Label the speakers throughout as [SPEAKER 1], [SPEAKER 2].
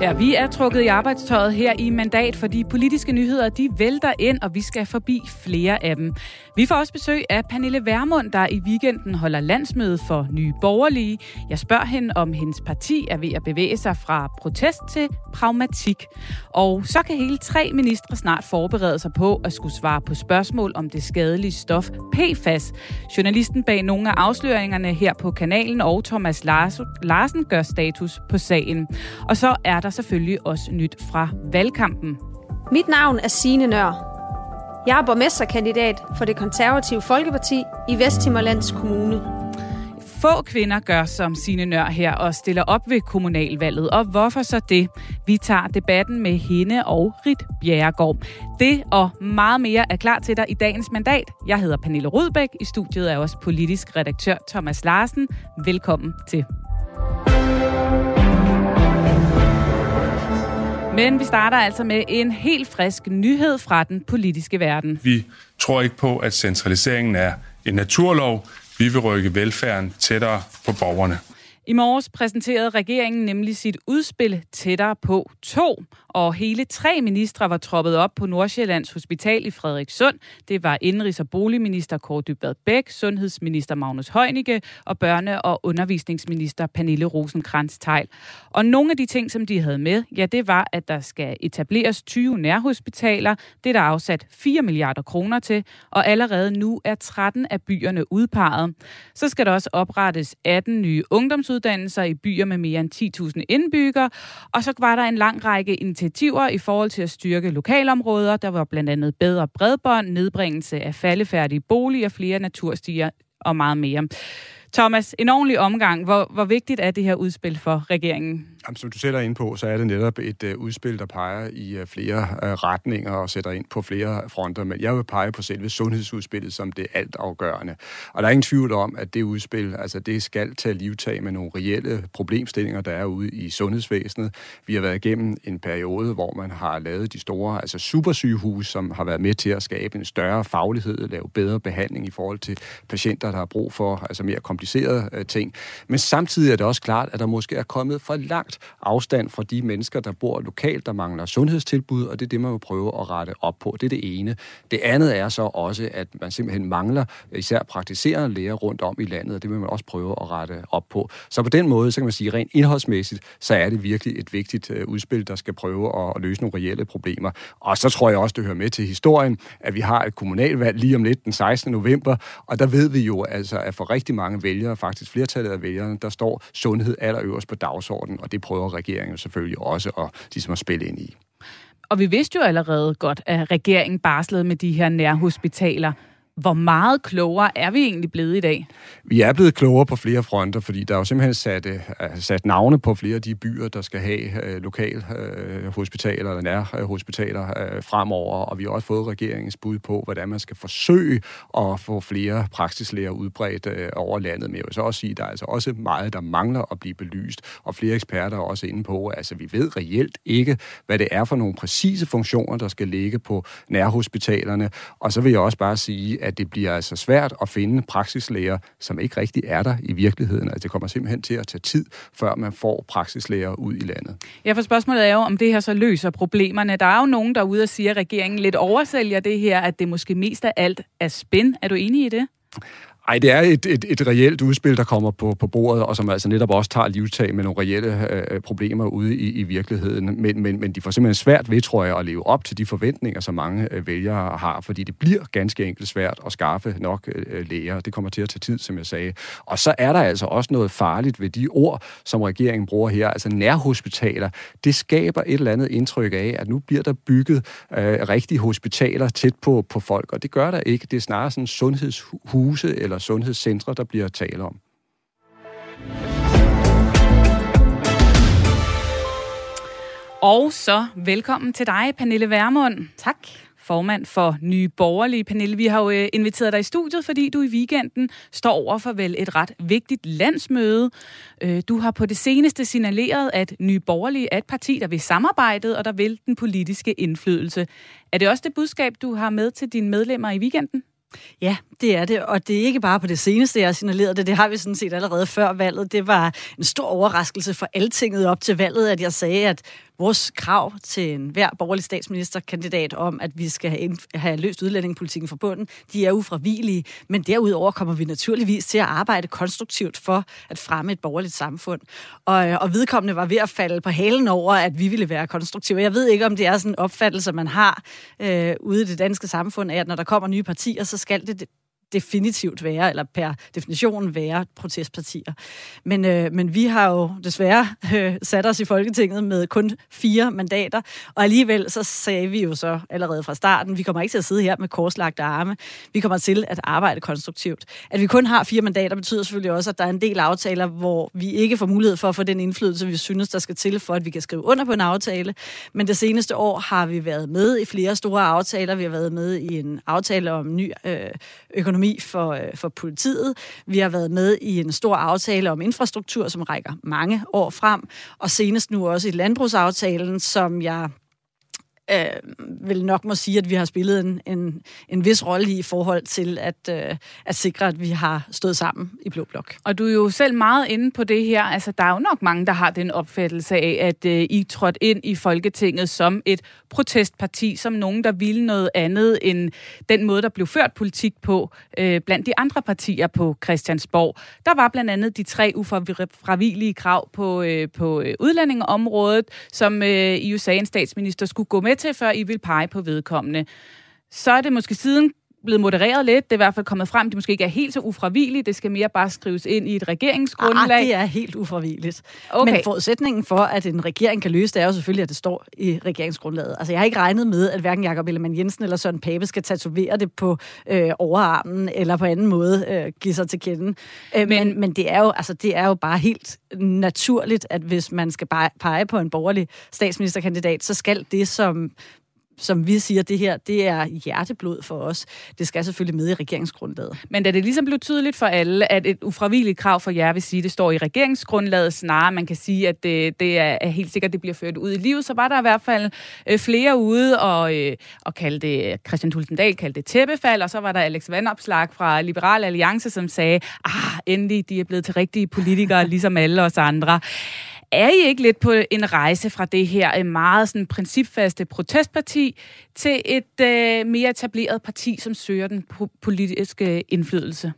[SPEAKER 1] Ja, vi er trukket i arbejdstøjet her i Mandat, fordi politiske nyheder de vælter ind, og vi skal forbi flere af dem. Vi får også besøg af Pernille Vermund, der i weekenden holder landsmøde for Nye Borgerlige. Jeg spørger hende, om hendes parti er ved at bevæge sig fra protest til pragmatik. Og så kan hele tre ministre snart forberede sig på at skulle svare på spørgsmål om det skadelige stof PFAS. Journalisten bag nogle af afsløringerne her på kanalen og Thomas Larsen gør status på sagen. Og så er der selvfølgelig også nyt fra valgkampen.
[SPEAKER 2] Mit navn er Signe Nør. Jeg er borgmesterkandidat for det konservative Folkeparti i Vesthimmerlands Kommune.
[SPEAKER 1] Få kvinder gør som sine nør her og stiller op ved kommunalvalget. Og hvorfor så det? Vi tager debatten med hende og Rit Bjerregaard. Det og meget mere er klar til dig i dagens mandat. Jeg hedder Pernille Rudbæk. I studiet er også politisk redaktør Thomas Larsen. Velkommen til. Men vi starter altså med en helt frisk nyhed fra den politiske verden.
[SPEAKER 3] Vi tror ikke på, at centraliseringen er en naturlov. Vi vil rykke velfærden tættere på borgerne.
[SPEAKER 1] I morges præsenterede regeringen nemlig sit udspil tættere på to, og hele tre ministre var troppet op på Nordsjællands Hospital i Frederikssund. Det var indrigs- og boligminister Kåre Dybvad Bæk, sundhedsminister Magnus Heunicke og børne- og undervisningsminister Pernille rosenkrantz teil Og nogle af de ting, som de havde med, ja, det var, at der skal etableres 20 nærhospitaler. Det er der afsat 4 milliarder kroner til, og allerede nu er 13 af byerne udpeget. Så skal der også oprettes 18 nye ungdomsuddannelser i byer med mere end 10.000 indbyggere, og så var der en lang række initiativer i forhold til at styrke lokalområder. Der var blandt andet bedre bredbånd, nedbringelse af faldefærdige boliger, flere naturstier og meget mere. Thomas, en ordentlig omgang. Hvor, hvor vigtigt er det her udspil for regeringen?
[SPEAKER 4] Jamen, som du selv er inde på, så er det netop et uh, udspil, der peger i uh, flere uh, retninger og sætter ind på flere fronter. Men jeg vil pege på selve sundhedsudspillet som det altafgørende. Og der er ingen tvivl om, at det udspil, altså det skal tage livtag med nogle reelle problemstillinger, der er ude i sundhedsvæsenet. Vi har været igennem en periode, hvor man har lavet de store, altså supersygehus, som har været med til at skabe en større faglighed, lave bedre behandling i forhold til patienter, der har brug for altså mere komplicerede uh, ting. Men samtidig er det også klart, at der måske er kommet for langt langt afstand fra de mennesker, der bor lokalt, der mangler sundhedstilbud, og det er det, man vil prøve at rette op på. Det er det ene. Det andet er så også, at man simpelthen mangler især praktiserende læger rundt om i landet, og det vil man også prøve at rette op på. Så på den måde, så kan man sige rent indholdsmæssigt, så er det virkelig et vigtigt øh, udspil, der skal prøve at løse nogle reelle problemer. Og så tror jeg også, det hører med til historien, at vi har et kommunalvalg lige om lidt den 16. november, og der ved vi jo altså, at for rigtig mange vælgere, faktisk flertallet af vælgerne, der står sundhed allerøverst på dagsordenen, og det prøver regeringen selvfølgelig også at, ligesom at spille ind i.
[SPEAKER 1] Og vi vidste jo allerede godt, at regeringen barslede med de her nærhospitaler. Hvor meget klogere er vi egentlig blevet i dag?
[SPEAKER 4] Vi er blevet klogere på flere fronter, fordi der er jo simpelthen sat, øh, sat navne på flere af de byer, der skal have øh, lokal øh, hospitaler eller nærhospitaler øh, fremover, og vi har også fået regeringens bud på, hvordan man skal forsøge at få flere praksislæger udbredt øh, over landet. Men jeg vil så også sige, at der er altså også meget, der mangler at blive belyst, og flere eksperter er også inde på, at altså, vi ved reelt ikke, hvad det er for nogle præcise funktioner, der skal ligge på nærhospitalerne. Og så vil jeg også bare sige, at det bliver altså svært at finde praksislæger, som ikke rigtig er der i virkeligheden. Altså det kommer simpelthen til at tage tid, før man får praksislæger ud i landet.
[SPEAKER 1] Ja, for spørgsmålet er jo, om det her så løser problemerne. Der er jo nogen derude, der siger, at regeringen lidt oversælger det her, at det måske mest af alt er spænd. Er du enig i det?
[SPEAKER 4] Ej, det er et, et, et reelt udspil, der kommer på, på bordet, og som altså netop også tager livtag med nogle reelle øh, øh, problemer ude i, i virkeligheden. Men, men, men de får simpelthen svært ved, tror jeg, at leve op til de forventninger, som mange øh, vælgere har, fordi det bliver ganske enkelt svært at skaffe nok øh, øh, læger. Det kommer til at tage tid, som jeg sagde. Og så er der altså også noget farligt ved de ord, som regeringen bruger her, altså nærhospitaler. Det skaber et eller andet indtryk af, at nu bliver der bygget øh, rigtige hospitaler tæt på, på folk, og det gør der ikke. Det er snarere sådan sundhedshuse eller sundhedscentre, der bliver tale om.
[SPEAKER 1] Og så velkommen til dig, Pernille Vermund.
[SPEAKER 5] Tak.
[SPEAKER 1] formand for Nye Borgerlige. Pernille, vi har jo øh, inviteret dig i studiet, fordi du i weekenden står over for vel et ret vigtigt landsmøde. Øh, du har på det seneste signaleret, at Nye Borgerlige er et parti, der vil samarbejdet og der vil den politiske indflydelse. Er det også det budskab, du har med til dine medlemmer i weekenden?
[SPEAKER 5] Ja, det er det, og det er ikke bare på det seneste, jeg har signaleret det. Det har vi sådan set allerede før valget. Det var en stor overraskelse for altinget op til valget, at jeg sagde, at vores krav til en hver borgerlig statsministerkandidat om, at vi skal have, have løst udlændingepolitikken fra bunden, de er ufravigelige. Men derudover kommer vi naturligvis til at arbejde konstruktivt for at fremme et borgerligt samfund. Og, øh, og vedkommende var ved at falde på halen over, at vi ville være konstruktive. Jeg ved ikke, om det er sådan en opfattelse, man har øh, ude i det danske samfund, af, at når der kommer nye partier, så skal det definitivt være, eller per definition være protestpartier. Men, øh, men vi har jo desværre øh, sat os i Folketinget med kun fire mandater, og alligevel så sagde vi jo så allerede fra starten, vi kommer ikke til at sidde her med korslagte arme, vi kommer til at arbejde konstruktivt. At vi kun har fire mandater betyder selvfølgelig også, at der er en del aftaler, hvor vi ikke får mulighed for at få den indflydelse, vi synes, der skal til, for at vi kan skrive under på en aftale. Men det seneste år har vi været med i flere store aftaler. Vi har været med i en aftale om ny øh, økonomi økonomi for, øh, for politiet. Vi har været med i en stor aftale om infrastruktur, som rækker mange år frem, og senest nu også i landbrugsaftalen, som jeg øh, vil nok må sige, at vi har spillet en, en, en vis rolle i forhold til at, øh, at sikre, at vi har stået sammen i Blå Blok.
[SPEAKER 1] Og du er jo selv meget inde på det her. Altså, der er jo nok mange, der har den opfattelse af, at øh, I trådte ind i Folketinget som et protestparti, som nogen, der ville noget andet end den måde, der blev ført politik på øh, blandt de andre partier på Christiansborg. Der var blandt andet de tre ufravigelige krav på, øh, på øh, udlændingeområdet, som øh, I jo sagde, en statsminister skulle gå med til, før I vil pege på vedkommende. Så er det måske siden blevet modereret lidt. Det er i hvert fald kommet frem, det måske ikke er helt så ufravigeligt. Det skal mere bare skrives ind i et regeringsgrundlag.
[SPEAKER 5] Ah, det er helt ufravigeligt. Okay. Men forudsætningen for, at en regering kan løse det, er jo selvfølgelig, at det står i regeringsgrundlaget. Altså, jeg har ikke regnet med, at hverken Jakob Ellemann Jensen eller Søren Pape skal tatovere det på øh, overarmen, eller på anden måde øh, give sig til kende. Øh, men, men, men det, er jo, altså, det er jo bare helt naturligt, at hvis man skal pege på en borgerlig statsministerkandidat, så skal det, som som vi siger, det her, det er hjerteblod for os. Det skal selvfølgelig med i regeringsgrundlaget.
[SPEAKER 1] Men da det ligesom blev tydeligt for alle, at et ufravilligt krav for jer vil sige, det står i regeringsgrundlaget, snarere man kan sige, at det, det er helt sikkert, det bliver ført ud i livet, så var der i hvert fald øh, flere ude og, øh, og kalde det, Christian Tulsendal kaldte det tæppefald, og så var der Alex Vandopslag fra Liberal Alliance, som sagde, ah, endelig, de er blevet til rigtige politikere, ligesom alle os andre. Er I ikke lidt på en rejse fra det her meget sådan principfaste protestparti til et øh, mere etableret parti, som søger den politiske indflydelse?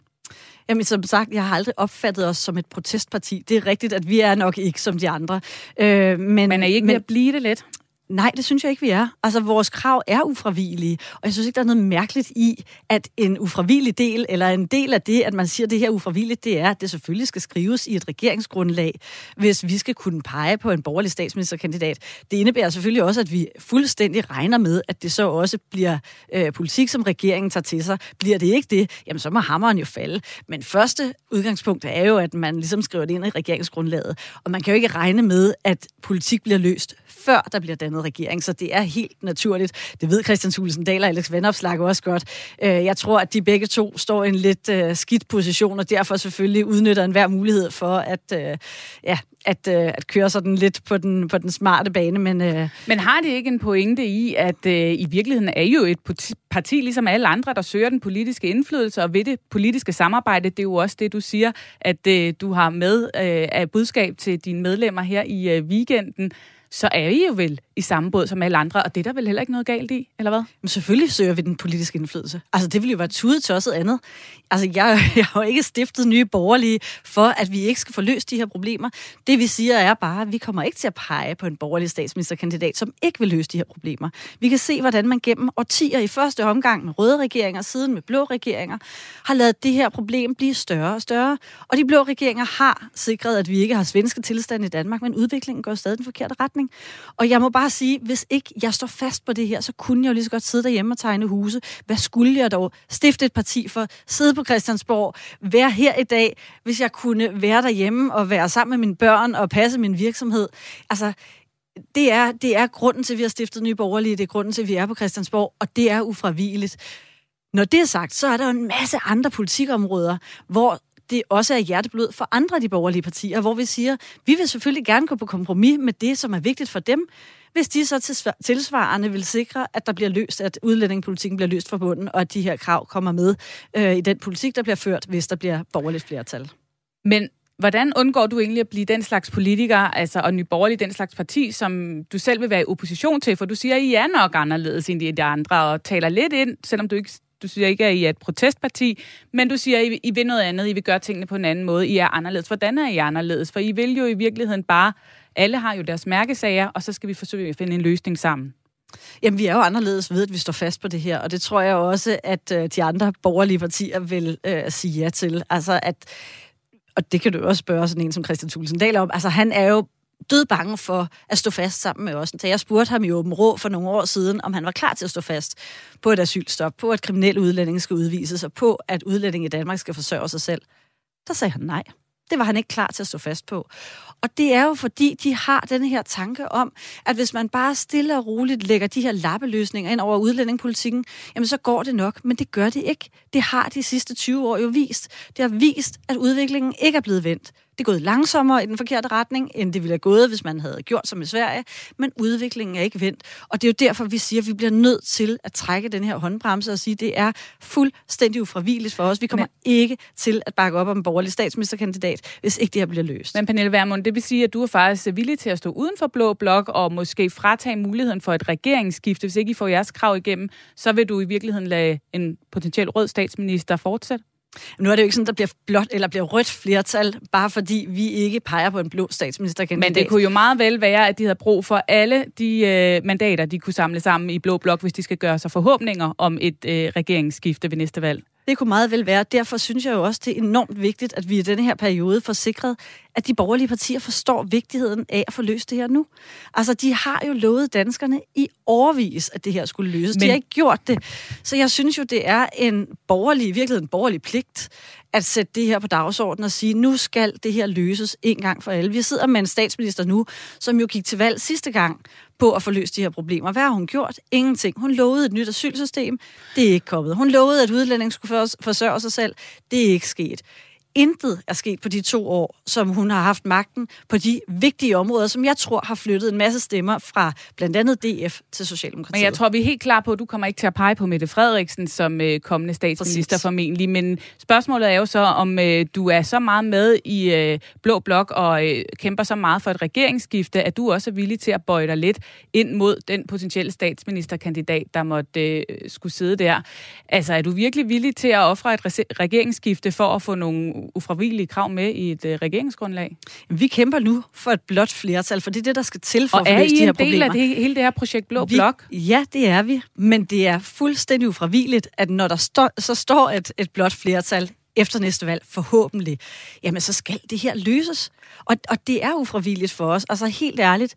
[SPEAKER 5] Jamen, som sagt, jeg har aldrig opfattet os som et protestparti. Det er rigtigt, at vi er nok ikke som de andre.
[SPEAKER 1] Øh, men, men er I ikke men, ved at blive det lidt?
[SPEAKER 5] Nej, det synes jeg ikke, vi er. Altså, vores krav er ufravigelige, og jeg synes ikke, der er noget mærkeligt i, at en ufravigelig del, eller en del af det, at man siger, at det her ufravigeligt, det er, at det selvfølgelig skal skrives i et regeringsgrundlag, hvis vi skal kunne pege på en borgerlig statsministerkandidat. Det indebærer selvfølgelig også, at vi fuldstændig regner med, at det så også bliver øh, politik, som regeringen tager til sig. Bliver det ikke det, jamen så må hammeren jo falde. Men første udgangspunkt er jo, at man ligesom skriver det ind i regeringsgrundlaget, og man kan jo ikke regne med, at politik bliver løst, før der bliver dannet regering, så det er helt naturligt. Det ved Christian Thulesen Dahl og Alex Vandopslag også godt. Øh, jeg tror, at de begge to står i en lidt øh, skidt position, og derfor selvfølgelig udnytter enhver mulighed for at, øh, ja, at, at køre sådan lidt på den, på den smarte bane. Men,
[SPEAKER 1] men har det ikke en pointe i, at i virkeligheden er jo et parti, ligesom alle andre, der søger den politiske indflydelse, og ved det politiske samarbejde, det er jo også det, du siger, at du har med af budskab til dine medlemmer her i weekenden så er I jo vel i samme båd som alle andre, og det er der vel heller ikke noget galt i, eller hvad?
[SPEAKER 5] Men selvfølgelig søger vi den politiske indflydelse. Altså, det ville jo være tudet til andet. Altså, jeg, jeg har jo ikke stiftet nye borgerlige for, at vi ikke skal få løst de her problemer. Det vi siger er bare, at vi kommer ikke til at pege på en borgerlig statsministerkandidat, som ikke vil løse de her problemer. Vi kan se, hvordan man gennem årtier i første omgang med røde regeringer, siden med blå regeringer, har lavet det her problem blive større og større. Og de blå regeringer har sikret, at vi ikke har svenske tilstande i Danmark, men udviklingen går stadig den forkerte retning. Og jeg må bare sige, hvis ikke jeg står fast på det her, så kunne jeg jo lige så godt sidde derhjemme og tegne huse. Hvad skulle jeg dog stifte et parti for? Sidde på Christiansborg? Være her i dag, hvis jeg kunne være derhjemme og være sammen med mine børn og passe min virksomhed? Altså, det er, det er grunden til, at vi har stiftet Nye Borgerlige, det er grunden til, at vi er på Christiansborg, og det er ufravigeligt. Når det er sagt, så er der jo en masse andre politikområder, hvor det også er hjerteblod for andre af de borgerlige partier, hvor vi siger, vi vil selvfølgelig gerne gå på kompromis med det, som er vigtigt for dem, hvis de så tilsvarende vil sikre, at der bliver løst, at udlændingepolitikken bliver løst fra bunden, og at de her krav kommer med øh, i den politik, der bliver ført, hvis der bliver borgerligt flertal.
[SPEAKER 1] Men Hvordan undgår du egentlig at blive den slags politiker, altså og nyborgerlig den slags parti, som du selv vil være i opposition til? For du siger, at I er nok anderledes end de andre, og taler lidt ind, selvom du ikke du siger ikke, at I er et protestparti, men du siger, at I, I vil noget andet, I vil gøre tingene på en anden måde, I er anderledes. Hvordan er I anderledes? For I vil jo i virkeligheden bare, alle har jo deres mærkesager, og så skal vi forsøge at finde en løsning sammen.
[SPEAKER 5] Jamen, vi er jo anderledes ved, at vi står fast på det her, og det tror jeg også, at øh, de andre borgerlige partier vil øh, sige ja til. Altså, at og det kan du også spørge sådan en som Christian Thulesen Dahl om, altså han er jo død bange for at stå fast sammen med os. Så jeg spurgte ham i Åben Rå for nogle år siden, om han var klar til at stå fast på et asylstop, på at kriminelle udlændinge skal udvises, og på at udlændinge i Danmark skal forsørge sig selv. Der sagde han nej. Det var han ikke klar til at stå fast på. Og det er jo fordi, de har den her tanke om, at hvis man bare stille og roligt lægger de her lappeløsninger ind over udlændingepolitikken, jamen så går det nok. Men det gør det ikke. Det har de sidste 20 år jo vist. Det har vist, at udviklingen ikke er blevet vendt. Det er gået langsommere i den forkerte retning, end det ville have gået, hvis man havde gjort som i Sverige, men udviklingen er ikke vendt. Og det er jo derfor, vi siger, at vi bliver nødt til at trække den her håndbremse og sige, at det er fuldstændig ufravilligt for os. Vi kommer men, ikke til at bakke op om en borgerlig statsministerkandidat, hvis ikke det her bliver løst.
[SPEAKER 1] Men Pernille Vermund, det vil sige, at du er faktisk villig til at stå uden for Blå Blok og måske fratage muligheden for et regeringsskifte. Hvis ikke I får jeres krav igennem, så vil du i virkeligheden lade en potentiel rød statsminister fortsætte?
[SPEAKER 5] Nu er det jo ikke sådan, der bliver blot eller bliver rødt flertal, bare fordi vi ikke peger på en blå statsministerkandidat.
[SPEAKER 1] Men det kunne jo meget vel være, at de havde brug for alle de øh, mandater, de kunne samle sammen i Blå Blok, hvis de skal gøre sig forhåbninger om et øh, regeringsskifte ved næste valg.
[SPEAKER 5] Det kunne meget vel være. Derfor synes jeg jo også, det er enormt vigtigt, at vi i denne her periode får sikret, at de borgerlige partier forstår vigtigheden af at få løst det her nu. Altså, de har jo lovet danskerne i overvis, at det her skulle løses. Men... De har ikke gjort det. Så jeg synes jo, det er en borgerlig, i virkeligheden en borgerlig pligt, at sætte det her på dagsordenen og sige, nu skal det her løses en gang for alle. Vi sidder med en statsminister nu, som jo gik til valg sidste gang på at få løst de her problemer. Hvad har hun gjort? Ingenting. Hun lovede et nyt asylsystem. Det er ikke kommet. Hun lovede, at udlændinge skulle forsørge sig selv. Det er ikke sket intet er sket på de to år, som hun har haft magten på de vigtige områder, som jeg tror har flyttet en masse stemmer fra blandt andet DF til Socialdemokratiet.
[SPEAKER 1] Men jeg tror, vi er helt klar på, at du kommer ikke til at pege på Mette Frederiksen som øh, kommende statsminister Præcis. formentlig. Men spørgsmålet er jo så, om øh, du er så meget med i øh, Blå Blok og øh, kæmper så meget for et regeringsskifte, at du også er villig til at bøje dig lidt ind mod den potentielle statsministerkandidat, der måtte øh, skulle sidde der. Altså, er du virkelig villig til at ofre et regeringsskifte for at få nogle ufravigelige krav med i et uh, regeringsgrundlag?
[SPEAKER 5] Vi kæmper nu for et blot flertal, for det er det, der skal til for og at løse de her problemer.
[SPEAKER 1] Og er I en del af det, hele det her projekt Blå
[SPEAKER 5] vi,
[SPEAKER 1] Blok?
[SPEAKER 5] Ja, det er vi. Men det er fuldstændig ufravigeligt, at når der står, så står et, et blot flertal efter næste valg, forhåbentlig, jamen så skal det her løses. Og, og det er ufravilligt for os. Altså helt ærligt,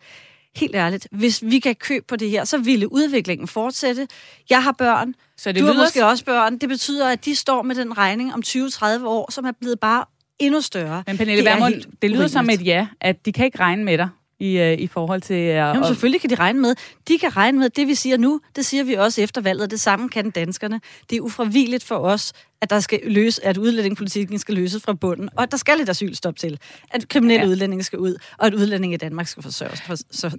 [SPEAKER 5] helt ærligt, hvis vi kan købe på det her, så ville udviklingen fortsætte. Jeg har børn, så det du har lyder... måske også børn. Det betyder, at de står med den regning om 20-30 år, som er blevet bare endnu større.
[SPEAKER 1] Men Pernille det Vermund, det lyder som et ja, at de kan ikke regne med dig i, uh, i forhold til... Uh,
[SPEAKER 5] Jamen, selvfølgelig kan de regne med. De kan regne med det, vi siger nu. Det siger vi også efter valget. Det samme kan danskerne. Det er ufravilligt for os, at der skal løse, at udlændingepolitikken skal løses fra bunden, og at der skal et asylstop til, at kriminelle ja. udlændinge skal ud, og at udlændinge i Danmark skal forsørge, for,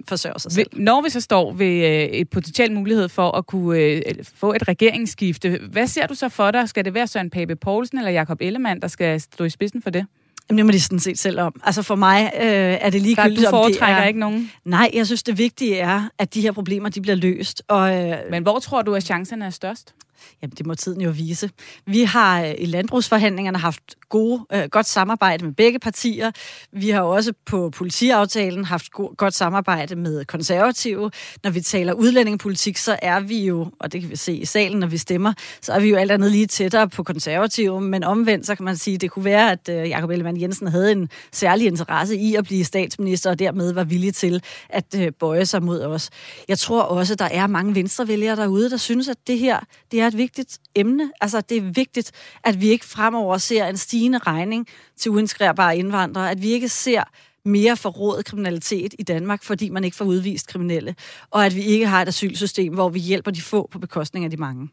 [SPEAKER 5] forsørge sig selv.
[SPEAKER 1] Når vi så står ved øh, et potentielt mulighed for at kunne øh, få et regeringsskifte, hvad ser du så for dig? Skal det være Søren Pape Poulsen eller Jakob Ellemann, der skal stå i spidsen for det?
[SPEAKER 5] Jamen, det må de sådan set selv om. Altså for mig øh, er det ligegyldigt,
[SPEAKER 1] du foretrækker
[SPEAKER 5] om det
[SPEAKER 1] er... ikke nogen?
[SPEAKER 5] Nej, jeg synes, det vigtige er, at de her problemer de bliver løst. Og, øh...
[SPEAKER 1] Men hvor tror du, at chancerne er størst?
[SPEAKER 5] Jamen, det må tiden jo vise. Vi har øh, i landbrugsforhandlingerne haft gode, øh, godt samarbejde med begge partier. Vi har også på politiaftalen haft go- godt samarbejde med konservative. Når vi taler udlændingepolitik, så er vi jo, og det kan vi se i salen, når vi stemmer, så er vi jo alt andet lige tættere på konservative. Men omvendt, så kan man sige, at det kunne være, at øh, Jakob Ellemann Jensen havde en særlig interesse i at blive statsminister, og dermed var villig til at øh, bøje sig mod os. Jeg tror også, at der er mange venstrevælgere derude, der synes, at det her det er et vigtigt emne. Altså, det er vigtigt, at vi ikke fremover ser en stigende regning til uintegrerbare indvandrere, at vi ikke ser mere forrådet kriminalitet i Danmark, fordi man ikke får udvist kriminelle, og at vi ikke har et asylsystem, hvor vi hjælper de få på bekostning af de mange.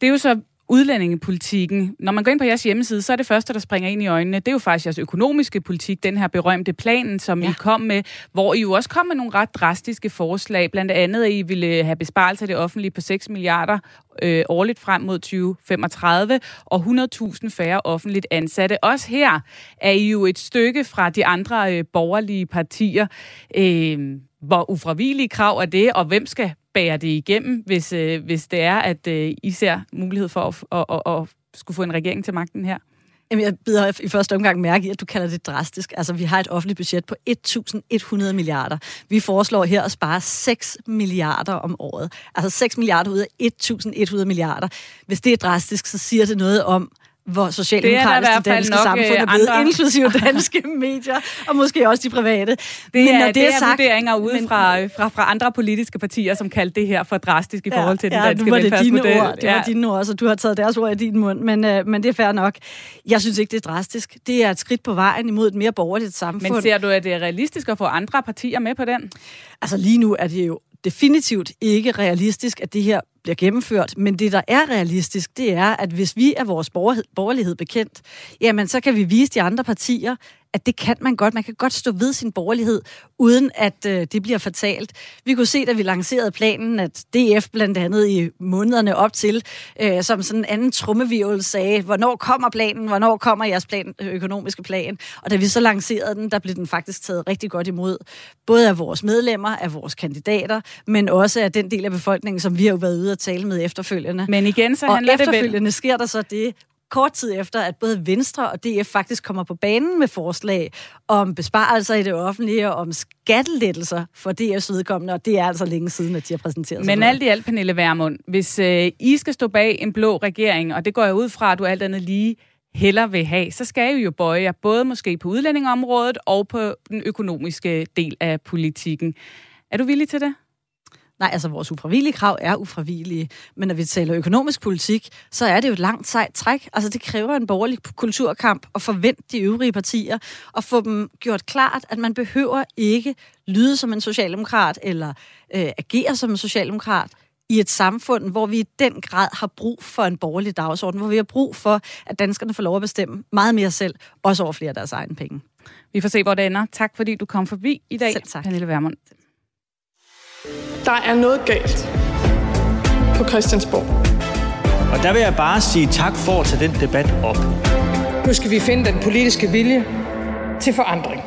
[SPEAKER 1] Det er jo så udlændingepolitikken. Når man går ind på jeres hjemmeside, så er det første, der springer ind i øjnene, det er jo faktisk jeres økonomiske politik, den her berømte planen, som ja. I kom med, hvor I jo også kom med nogle ret drastiske forslag, blandt andet, at I ville have besparelser af det offentlige på 6 milliarder øh, årligt frem mod 2035, og 100.000 færre offentligt ansatte. Også her er I jo et stykke fra de andre øh, borgerlige partier. Øh, hvor ufravigelige krav er det, og hvem skal bære det igennem, hvis, øh, hvis det er, at øh, I ser mulighed for at, at, at, at skulle få en regering til magten her?
[SPEAKER 5] Jamen, jeg bider i første omgang mærke i, at du kalder det drastisk. Altså, vi har et offentligt budget på 1.100 milliarder. Vi foreslår her at spare 6 milliarder om året. Altså 6 milliarder ud af 1.100 milliarder. Hvis det er drastisk, så siger det noget om, hvor socialdemokratisk det, det danske nok, samfund er blevet, andre... inklusive danske medier, og måske også de private. Det
[SPEAKER 1] men når det, det er, er sagt, vurderinger ude men, fra, fra, fra andre politiske partier, som kaldte det her for drastisk i ja, forhold til den ja, danske
[SPEAKER 5] var det dine ord, det ja. var dine ord, så du har taget deres ord i din mund, men, øh, men det er fair nok. Jeg synes ikke, det er drastisk. Det er et skridt på vejen imod et mere borgerligt samfund.
[SPEAKER 1] Men ser du, at det er realistisk at få andre partier med på den?
[SPEAKER 5] Altså lige nu er det jo definitivt ikke realistisk, at det her bliver gennemført. Men det, der er realistisk, det er, at hvis vi er vores borgerlighed bekendt, jamen så kan vi vise de andre partier, at det kan man godt. Man kan godt stå ved sin borgerlighed, uden at øh, det bliver fortalt. Vi kunne se, da vi lancerede planen, at DF blandt andet i månederne op til, øh, som sådan en anden trummevirvel sagde, hvornår kommer planen, hvornår kommer jeres plan, økonomiske plan? Og da vi så lancerede den, der blev den faktisk taget rigtig godt imod. Både af vores medlemmer, af vores kandidater, men også af den del af befolkningen, som vi har jo været ude at tale med efterfølgende.
[SPEAKER 1] Men igen, så
[SPEAKER 5] handler og efterfølgende det vel... sker der så det, kort tid efter, at både Venstre og DF faktisk kommer på banen med forslag om besparelser i det offentlige og om skattelettelser for DF's vedkommende, og det er altså længe siden, at de har præsenteret
[SPEAKER 1] sig. Men alt i alt, Pernille Vermund, hvis øh, I skal stå bag en blå regering, og det går jeg ud fra, at du alt andet lige heller vil have, så skal I jo bøje jer både måske på udlændingområdet og på den økonomiske del af politikken. Er du villig til det?
[SPEAKER 5] Nej, altså vores ufravillige krav er ufravillige, men når vi taler økonomisk politik, så er det jo et langt sejt træk. Altså det kræver en borgerlig kulturkamp at forvente de øvrige partier og få dem gjort klart, at man behøver ikke lyde som en socialdemokrat eller øh, agere som en socialdemokrat i et samfund, hvor vi i den grad har brug for en borgerlig dagsorden, hvor vi har brug for, at danskerne får lov at bestemme meget mere selv, også over flere af deres egne penge.
[SPEAKER 1] Vi får se, hvor det ender. Tak fordi du kom forbi i dag,
[SPEAKER 5] Selv tak.
[SPEAKER 1] Pernille Vermund.
[SPEAKER 6] Der er noget galt på Christiansborg.
[SPEAKER 7] Og der vil jeg bare sige tak for at tage den debat op.
[SPEAKER 8] Nu skal vi finde den politiske vilje til forandring.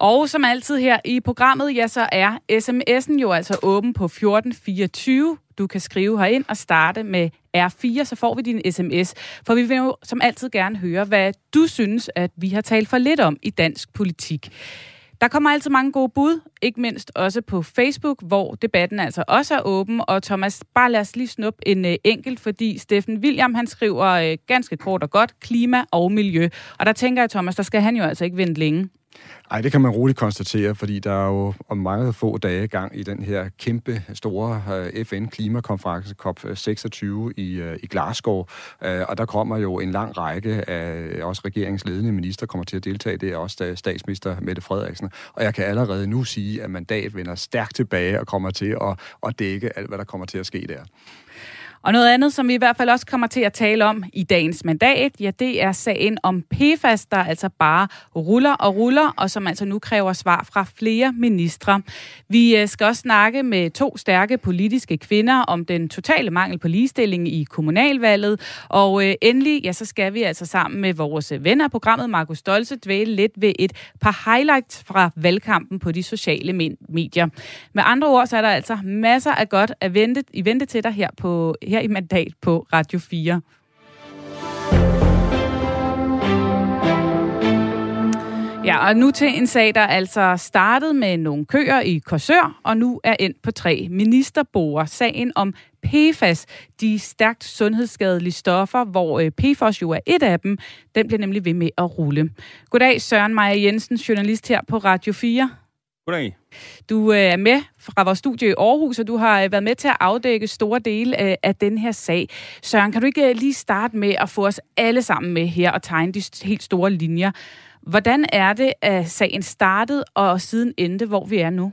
[SPEAKER 1] Og som altid her i programmet, ja, så er sms'en jo altså åben på 1424. Du kan skrive herind og starte med R4, så får vi din sms. For vi vil jo som altid gerne høre, hvad du synes, at vi har talt for lidt om i dansk politik. Der kommer altid mange gode bud, ikke mindst også på Facebook, hvor debatten altså også er åben. Og Thomas, bare lad os lige snuppe en uh, enkelt, fordi Steffen William, han skriver øh, ganske kort og godt, klima og miljø. Og der tænker jeg, Thomas, der skal han jo altså ikke vente længe.
[SPEAKER 4] Nej, det kan man roligt konstatere, fordi der er jo om mange få dage gang i den her kæmpe store øh, FN-klimakonference COP26 øh, i, øh, i Glasgow, og der kommer jo en lang række af også regeringsledende minister kommer til at deltage. Det er også statsminister Mette Frederiksen. Og jeg kan allerede nu sige, at mandat vender stærkt tilbage og kommer til at, at dække alt, hvad der kommer til at ske der.
[SPEAKER 1] Og noget andet, som vi i hvert fald også kommer til at tale om i dagens mandat, ja, det er sagen om PFAS, der altså bare ruller og ruller, og som altså nu kræver svar fra flere ministre. Vi øh, skal også snakke med to stærke politiske kvinder om den totale mangel på ligestilling i kommunalvalget. Og øh, endelig, ja, så skal vi altså sammen med vores venner programmet, Markus Stolse, dvæle lidt ved et par highlights fra valgkampen på de sociale medier. Med andre ord, så er der altså masser af godt at vente, i vente til dig her på her i mandat på Radio 4. Ja, og nu til en sag, der altså startede med nogle køer i Korsør, og nu er endt på tre ministerborer. Sagen om PFAS, de stærkt sundhedsskadelige stoffer, hvor øh, PFAS jo er et af dem, den bliver nemlig ved med at rulle. Goddag, Søren Maja Jensen, journalist her på Radio 4.
[SPEAKER 7] Goddag.
[SPEAKER 1] Du øh, er med fra vores studie i Aarhus, og du har øh, været med til at afdække store dele øh, af den her sag. Søren, kan du ikke lige starte med at få os alle sammen med her og tegne de helt store linjer? Hvordan er det, at sagen startede og siden endte, hvor vi er nu?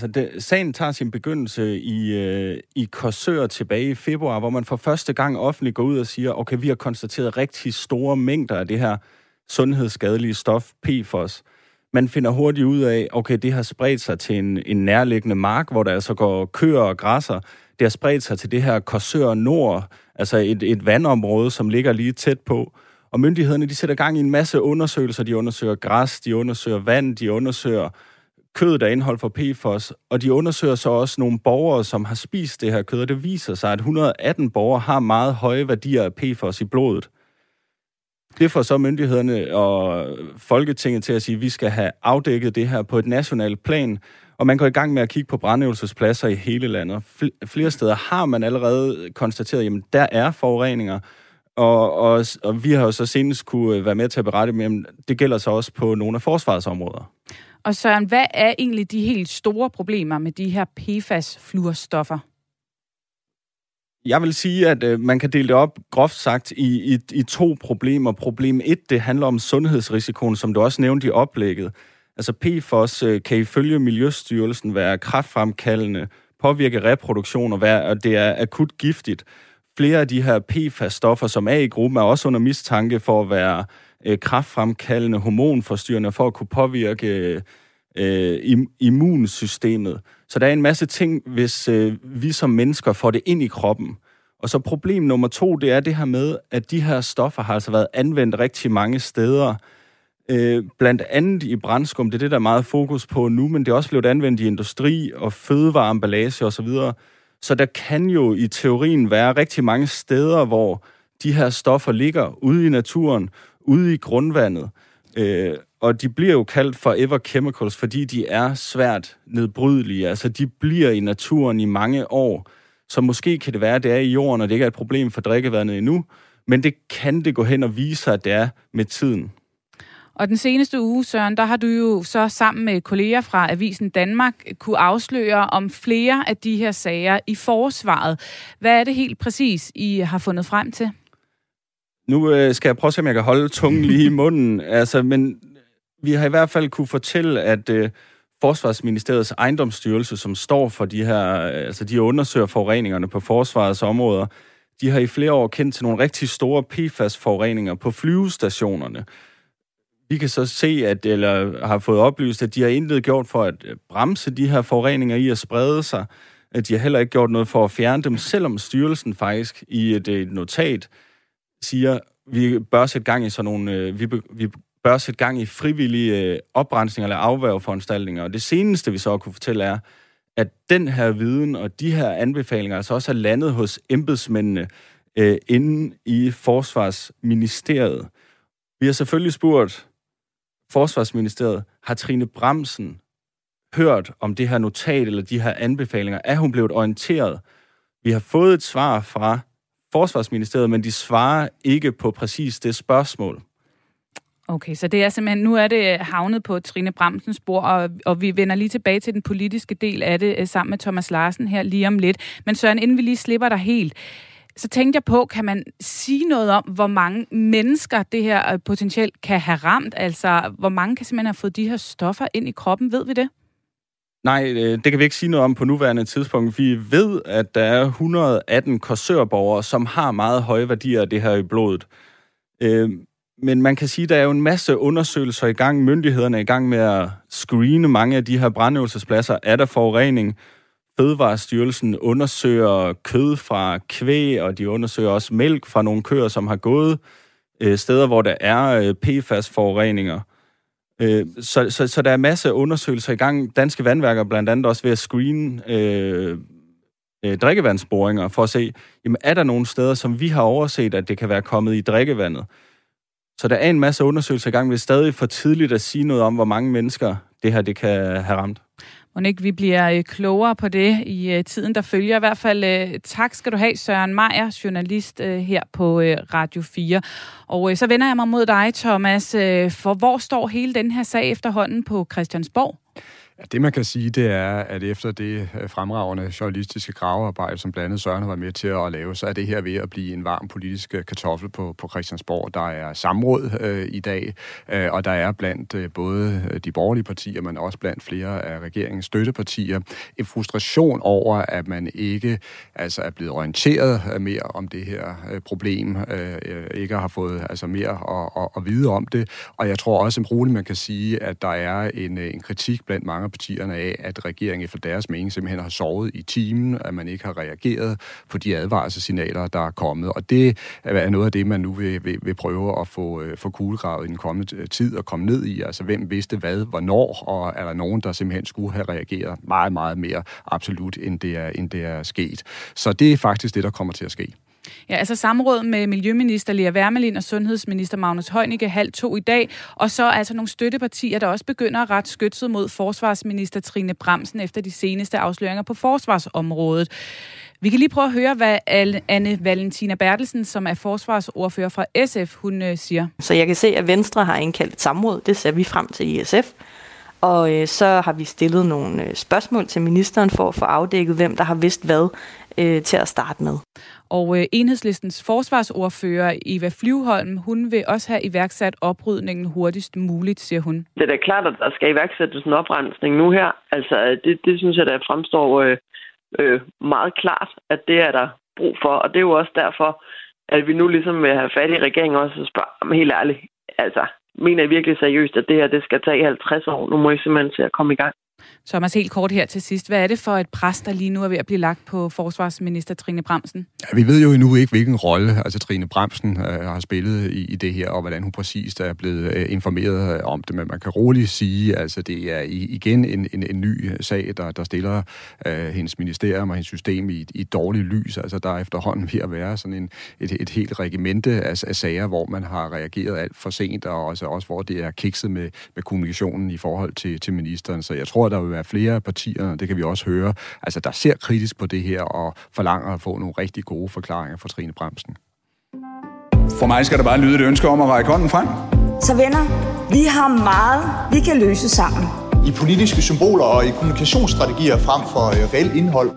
[SPEAKER 7] Så det, sagen tager sin begyndelse i, øh, i Korsør tilbage i februar, hvor man for første gang offentligt går ud og siger, okay, vi har konstateret rigtig store mængder af det her sundhedsskadelige stof, PFOS. Man finder hurtigt ud af, okay, det har spredt sig til en, en nærliggende mark, hvor der altså går køer og græsser. Det har spredt sig til det her Korsør Nord, altså et, et vandområde, som ligger lige tæt på. Og myndighederne, de sætter gang i en masse undersøgelser. De undersøger græs, de undersøger vand, de undersøger kød, der indeholder for PFOS, og de undersøger så også nogle borgere, som har spist det her kød, og det viser sig, at 118 borgere har meget høje værdier af PFOS i blodet. Det får så myndighederne og Folketinget til at sige, at vi skal have afdækket det her på et nationalt plan, og man går i gang med at kigge på brandøvelsespladser i hele landet. Flere steder har man allerede konstateret, at der er forureninger, og, og, og vi har jo så senest kunne øh, være med til at berette, men det gælder så også på nogle af forsvarsområder.
[SPEAKER 1] Og Søren, hvad er egentlig de helt store problemer med de her PFAS-fluorstoffer?
[SPEAKER 7] Jeg vil sige, at øh, man kan dele det op, groft sagt, i, i, i to problemer. Problem 1, det handler om sundhedsrisikoen, som du også nævnte i oplægget. Altså PFOS øh, kan ifølge Miljøstyrelsen være kraftfremkaldende, påvirke reproduktion og, være, og det er akut giftigt. Flere af de her PFAS-stoffer, som er i gruppen, er også under mistanke for at være øh, kraftfremkaldende, hormonforstyrrende, for at kunne påvirke øh, øh, immunsystemet. Så der er en masse ting, hvis øh, vi som mennesker får det ind i kroppen. Og så problem nummer to, det er det her med, at de her stoffer har altså været anvendt rigtig mange steder. Øh, blandt andet i brændskum, det er det, der er meget fokus på nu, men det er også blevet anvendt i industri og fødevareemballage osv. Så, så der kan jo i teorien være rigtig mange steder, hvor de her stoffer ligger ude i naturen, ude i grundvandet. Øh, og de bliver jo kaldt for ever chemicals, fordi de er svært nedbrydelige. Altså, de bliver i naturen i mange år. Så måske kan det være, at det er i jorden, og det ikke er et problem for drikkevandet endnu. Men det kan det gå hen og vise sig, at det er med tiden.
[SPEAKER 1] Og den seneste uge, Søren, der har du jo så sammen med kolleger fra Avisen Danmark kunne afsløre om flere af de her sager i forsvaret. Hvad er det helt præcis, I har fundet frem til?
[SPEAKER 7] Nu øh, skal jeg prøve at se, om jeg kan holde tungen lige i munden. Altså, men vi har i hvert fald kunne fortælle, at øh, Forsvarsministeriets ejendomsstyrelse, som står for de her, øh, altså de undersøger forureningerne på forsvarets områder, de har i flere år kendt til nogle rigtig store PFAS-forureninger på flyvestationerne. Vi kan så se, at, eller har fået oplyst, at de har intet gjort for at øh, bremse de her forureninger i at sprede sig. At de har heller ikke gjort noget for at fjerne dem, selvom styrelsen faktisk i et, et notat siger, vi bør sætte gang i sådan nogle, vi, vi bør sætte gang i frivillige øh, oprensninger eller afværgeforanstaltninger. Og det seneste, vi så kunne fortælle, er, at den her viden og de her anbefalinger altså også er landet hos embedsmændene øh, inde i Forsvarsministeriet. Vi har selvfølgelig spurgt Forsvarsministeriet, har Trine Bremsen hørt om det her notat eller de her anbefalinger? Er hun blevet orienteret? Vi har fået et svar fra Forsvarsministeriet, men de svarer ikke på præcis det spørgsmål.
[SPEAKER 1] Okay, så det er simpelthen, nu er det havnet på Trine Bramsens spor, og, og vi vender lige tilbage til den politiske del af det øh, sammen med Thomas Larsen her lige om lidt. Men Søren, inden vi lige slipper dig helt, så tænkte jeg på, kan man sige noget om, hvor mange mennesker det her øh, potentielt kan have ramt? Altså, hvor mange kan simpelthen have fået de her stoffer ind i kroppen? Ved vi det?
[SPEAKER 7] Nej, øh, det kan vi ikke sige noget om på nuværende tidspunkt. Vi ved, at der er 118 korsørborgere, som har meget høje værdier af det her i blodet. Men man kan sige, at der er jo en masse undersøgelser i gang. Myndighederne er i gang med at screene mange af de her brandøvelsespladser. Er der forurening? Fødevarestyrelsen undersøger kød fra kvæg, og de undersøger også mælk fra nogle køer, som har gået øh, steder, hvor der er øh, PFAS-forureninger. Øh, så, så, så der er masser af undersøgelser i gang. Danske vandværker blandt andet også ved at screene øh, øh, drikkevandsboringer for at se, jamen, er der nogle steder, som vi har overset, at det kan være kommet i drikkevandet. Så der er en masse undersøgelser i gang. Det er stadig for tidligt at sige noget om, hvor mange mennesker det her det kan have ramt.
[SPEAKER 1] Må ikke vi bliver øh, klogere på det i øh, tiden, der følger. I hvert fald øh, tak skal du have, Søren Meier, journalist her på Radio 4. Og så vender jeg mig mod dig, Thomas. For hvor står hele den her sag efterhånden på Christiansborg?
[SPEAKER 4] Ja, det man kan sige, det er, at efter det øh, fremragende journalistiske gravearbejde, som blandt andet Søren har været med til at lave, så er det her ved at blive en varm politisk øh, kartoffel på, på Christiansborg. Der er samråd øh, i dag, øh, og der er blandt øh, både øh, de borgerlige partier, men også blandt flere af regeringens støttepartier, en frustration over, at man ikke altså er blevet orienteret mere om det her øh, problem, øh, ikke har fået altså mere at, at, at vide om det. Og jeg tror også, at roligt man kan sige, at der er en, en kritik blandt mange partierne af, at regeringen efter deres mening simpelthen har sovet i timen, at man ikke har reageret på de advarselssignaler, der er kommet. Og det er noget af det, man nu vil, vil, vil prøve at få, øh, få kuglegravet i den kommende øh, tid og komme ned i. Altså, hvem vidste hvad, hvornår, og er der nogen, der simpelthen skulle have reageret meget, meget mere absolut, end det er, end det er sket. Så det er faktisk det, der kommer til at ske.
[SPEAKER 1] Ja, altså samråd med Miljøminister Lea Wermelin og Sundhedsminister Magnus Heunicke halv to i dag, og så altså nogle støttepartier, der også begynder at ret skytset mod forsvarsminister Trine Bremsen efter de seneste afsløringer på forsvarsområdet. Vi kan lige prøve at høre, hvad Anne Valentina Bertelsen, som er forsvarsordfører fra SF, hun øh, siger.
[SPEAKER 9] Så jeg kan se, at Venstre har indkaldt et samråd. Det ser vi frem til i SF. Og øh, så har vi stillet nogle øh, spørgsmål til ministeren for at få afdækket, hvem der har vidst hvad øh, til at starte med.
[SPEAKER 1] Og øh, enhedslistens forsvarsordfører Eva Flyvholm, hun vil også have iværksat oprydningen hurtigst muligt, siger hun.
[SPEAKER 10] Det er da klart, at der skal iværksættes en oprensning nu her. Altså, det, det synes jeg, der fremstår øh, øh, meget klart, at det er der brug for. Og det er jo også derfor, at vi nu ligesom vil have fat i regeringen også og spørge, helt ærligt, altså, mener I virkelig seriøst, at det her det skal tage 50 år? Nu må I simpelthen til at komme i gang.
[SPEAKER 1] Thomas, helt kort her til sidst. Hvad er det for et pres, der lige nu er ved at blive lagt på forsvarsminister Trine Bremsen?
[SPEAKER 4] Ja, vi ved jo endnu ikke, hvilken rolle altså Trine Bremsen øh, har spillet i, i det her, og hvordan hun præcist er blevet øh, informeret øh, om det. Men man kan roligt sige, altså det er igen en, en, en ny øh, sag, der, der stiller øh, hendes ministerium og hendes system i, i et dårligt lys. Altså der er efterhånden ved at være sådan en, et, et helt regimente af, af sager, hvor man har reageret alt for sent, og også, også hvor det er kikset med, med kommunikationen i forhold til, til ministeren. Så jeg tror, der vil være flere af partierne, det kan vi også høre, altså der ser kritisk på det her og forlanger at få nogle rigtig gode forklaringer fra Trine Bremsen.
[SPEAKER 11] For mig skal der bare lyde et ønske om at række hånden frem.
[SPEAKER 12] Så venner, vi har meget, vi kan løse sammen.
[SPEAKER 13] I politiske symboler og i kommunikationsstrategier frem for øh, reelt indhold.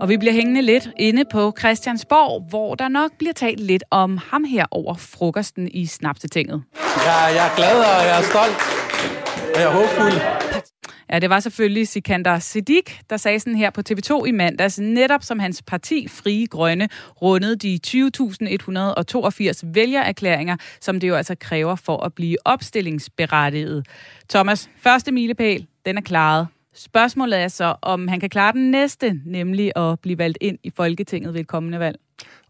[SPEAKER 1] Og vi bliver hængende lidt inde på Christiansborg, hvor der nok bliver talt lidt om ham her over frokosten i Snapsetinget.
[SPEAKER 14] Ja, jeg er glad, og jeg er stolt, og er håbfuld.
[SPEAKER 1] Ja, det var selvfølgelig Sikander Siddiq, der sagde sådan her på TV2 i mandags, netop som hans parti Frie Grønne rundede de 20.182 vælgererklæringer, som det jo altså kræver for at blive opstillingsberettiget. Thomas, første milepæl, den er klaret. Spørgsmålet er så, om han kan klare den næste, nemlig at blive valgt ind i Folketinget ved et kommende valg.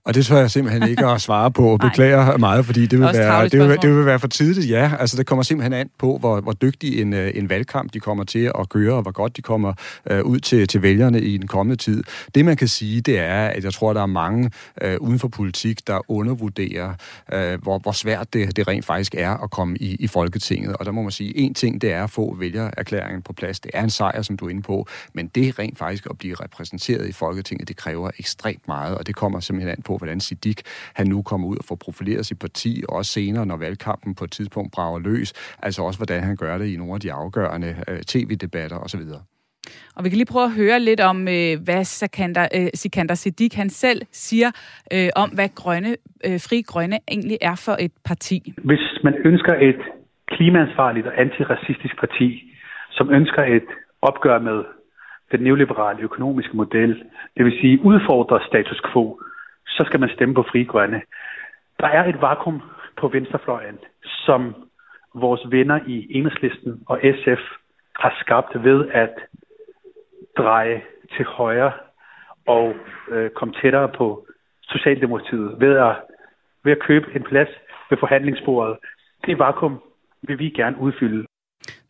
[SPEAKER 4] Og det tør jeg simpelthen ikke at svare på. Beklager meget, fordi det vil, være, det, vil, det vil være for tidligt. Ja, altså det kommer simpelthen an på, hvor, hvor dygtig en, øh, en valgkamp de kommer til at køre, og hvor godt de kommer uh, ud til, til vælgerne i den kommende tid. Det man kan sige, det er, at jeg tror, der er mange uh, uden for politik, der undervurderer, uh, hvor, hvor svært det, det rent faktisk er at komme i, i Folketinget. Og der må man sige, en ting, det er at få vælgererklæringen på plads. Det er en sejr, som du er inde på, men det rent faktisk at blive repræsenteret i Folketinget, det kræver ekstremt meget, og det kommer simpelthen an på, hvordan Siddiq han nu kommer ud og får profileret sit parti, og også senere, når valgkampen på et tidspunkt brager løs, altså også hvordan han gør det i nogle af de afgørende øh, tv-debatter osv.
[SPEAKER 1] Og vi kan lige prøve at høre lidt om, øh, hvad Sikander, øh, Sikander Siddiq han selv siger øh, om, hvad grønne, øh, Fri Grønne egentlig er for et parti.
[SPEAKER 15] Hvis man ønsker et klimaansvarligt og antiracistisk parti, som ønsker et opgør med den neoliberale økonomiske model, det vil sige udfordre status quo, så skal man stemme på Fri Grønne. Der er et vakuum på venstrefløjen, som vores venner i Enhedslisten og SF har skabt ved at dreje til højre og øh, komme tættere på Socialdemokratiet ved at, ved at købe en plads ved forhandlingsbordet. Det vakuum vil vi gerne udfylde.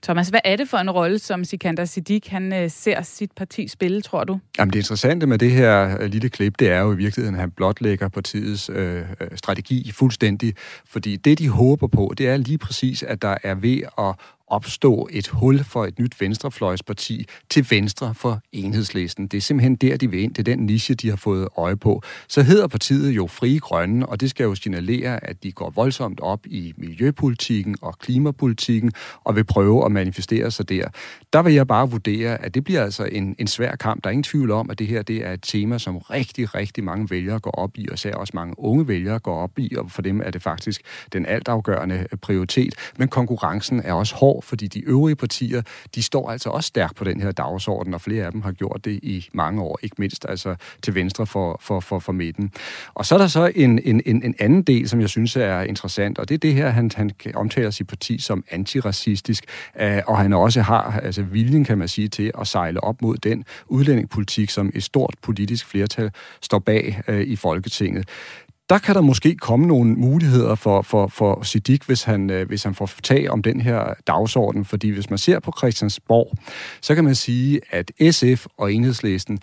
[SPEAKER 1] Thomas, hvad er det for en rolle, som Sikander Siddiq han øh, ser sit parti spille, tror du?
[SPEAKER 4] Jamen det interessante med det her øh, lille klip, det er jo i virkeligheden, at han blotlægger partiets øh, øh, strategi fuldstændig. Fordi det, de håber på, det er lige præcis, at der er ved at opstå et hul for et nyt venstrefløjsparti til venstre for enhedslisten. Det er simpelthen der, de vil ind. Det er den niche, de har fået øje på. Så hedder partiet jo Frie Grønne, og det skal jo signalere, at de går voldsomt op i miljøpolitikken og klimapolitikken og vil prøve at manifestere sig der. Der vil jeg bare vurdere, at det bliver altså en, en svær kamp. Der er ingen tvivl om, at det her det er et tema, som rigtig, rigtig mange vælgere går op i, og især også mange unge vælgere går op i, og for dem er det faktisk den altafgørende prioritet. Men konkurrencen er også hård, fordi de øvrige partier, de står altså også stærkt på den her dagsorden, og flere af dem har gjort det i mange år, ikke mindst altså til venstre for, for, for, for midten. Og så er der så en, en, en, en anden del, som jeg synes er interessant, og det er det her, han, han omtaler sit parti som antiracistisk, øh, og han også har altså viljen, kan man sige, til at sejle op mod den udlændingepolitik, som et stort politisk flertal står bag øh, i Folketinget der kan der måske komme nogle muligheder for, for, for Siddiq, hvis han, øh, hvis han får tag om den her dagsorden. Fordi hvis man ser på Christiansborg, så kan man sige, at SF og Enhedslisten,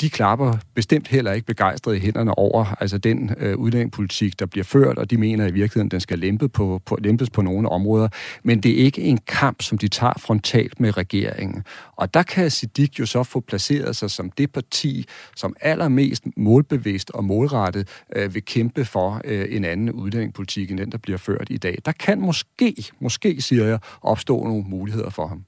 [SPEAKER 4] de klapper bestemt heller ikke begejstret i hænderne over altså den øh, udlændingepolitik, der bliver ført, og de mener i virkeligheden, den skal lempe på, på, lempes på nogle områder. Men det er ikke en kamp, som de tager frontalt med regeringen. Og der kan Siddiq jo så få placeret sig som det parti, som allermest målbevidst og målrettet øh, vil kæmpe for øh, en anden udlændingepolitik end den, der bliver ført i dag. Der kan måske, måske siger jeg, opstå nogle muligheder for ham.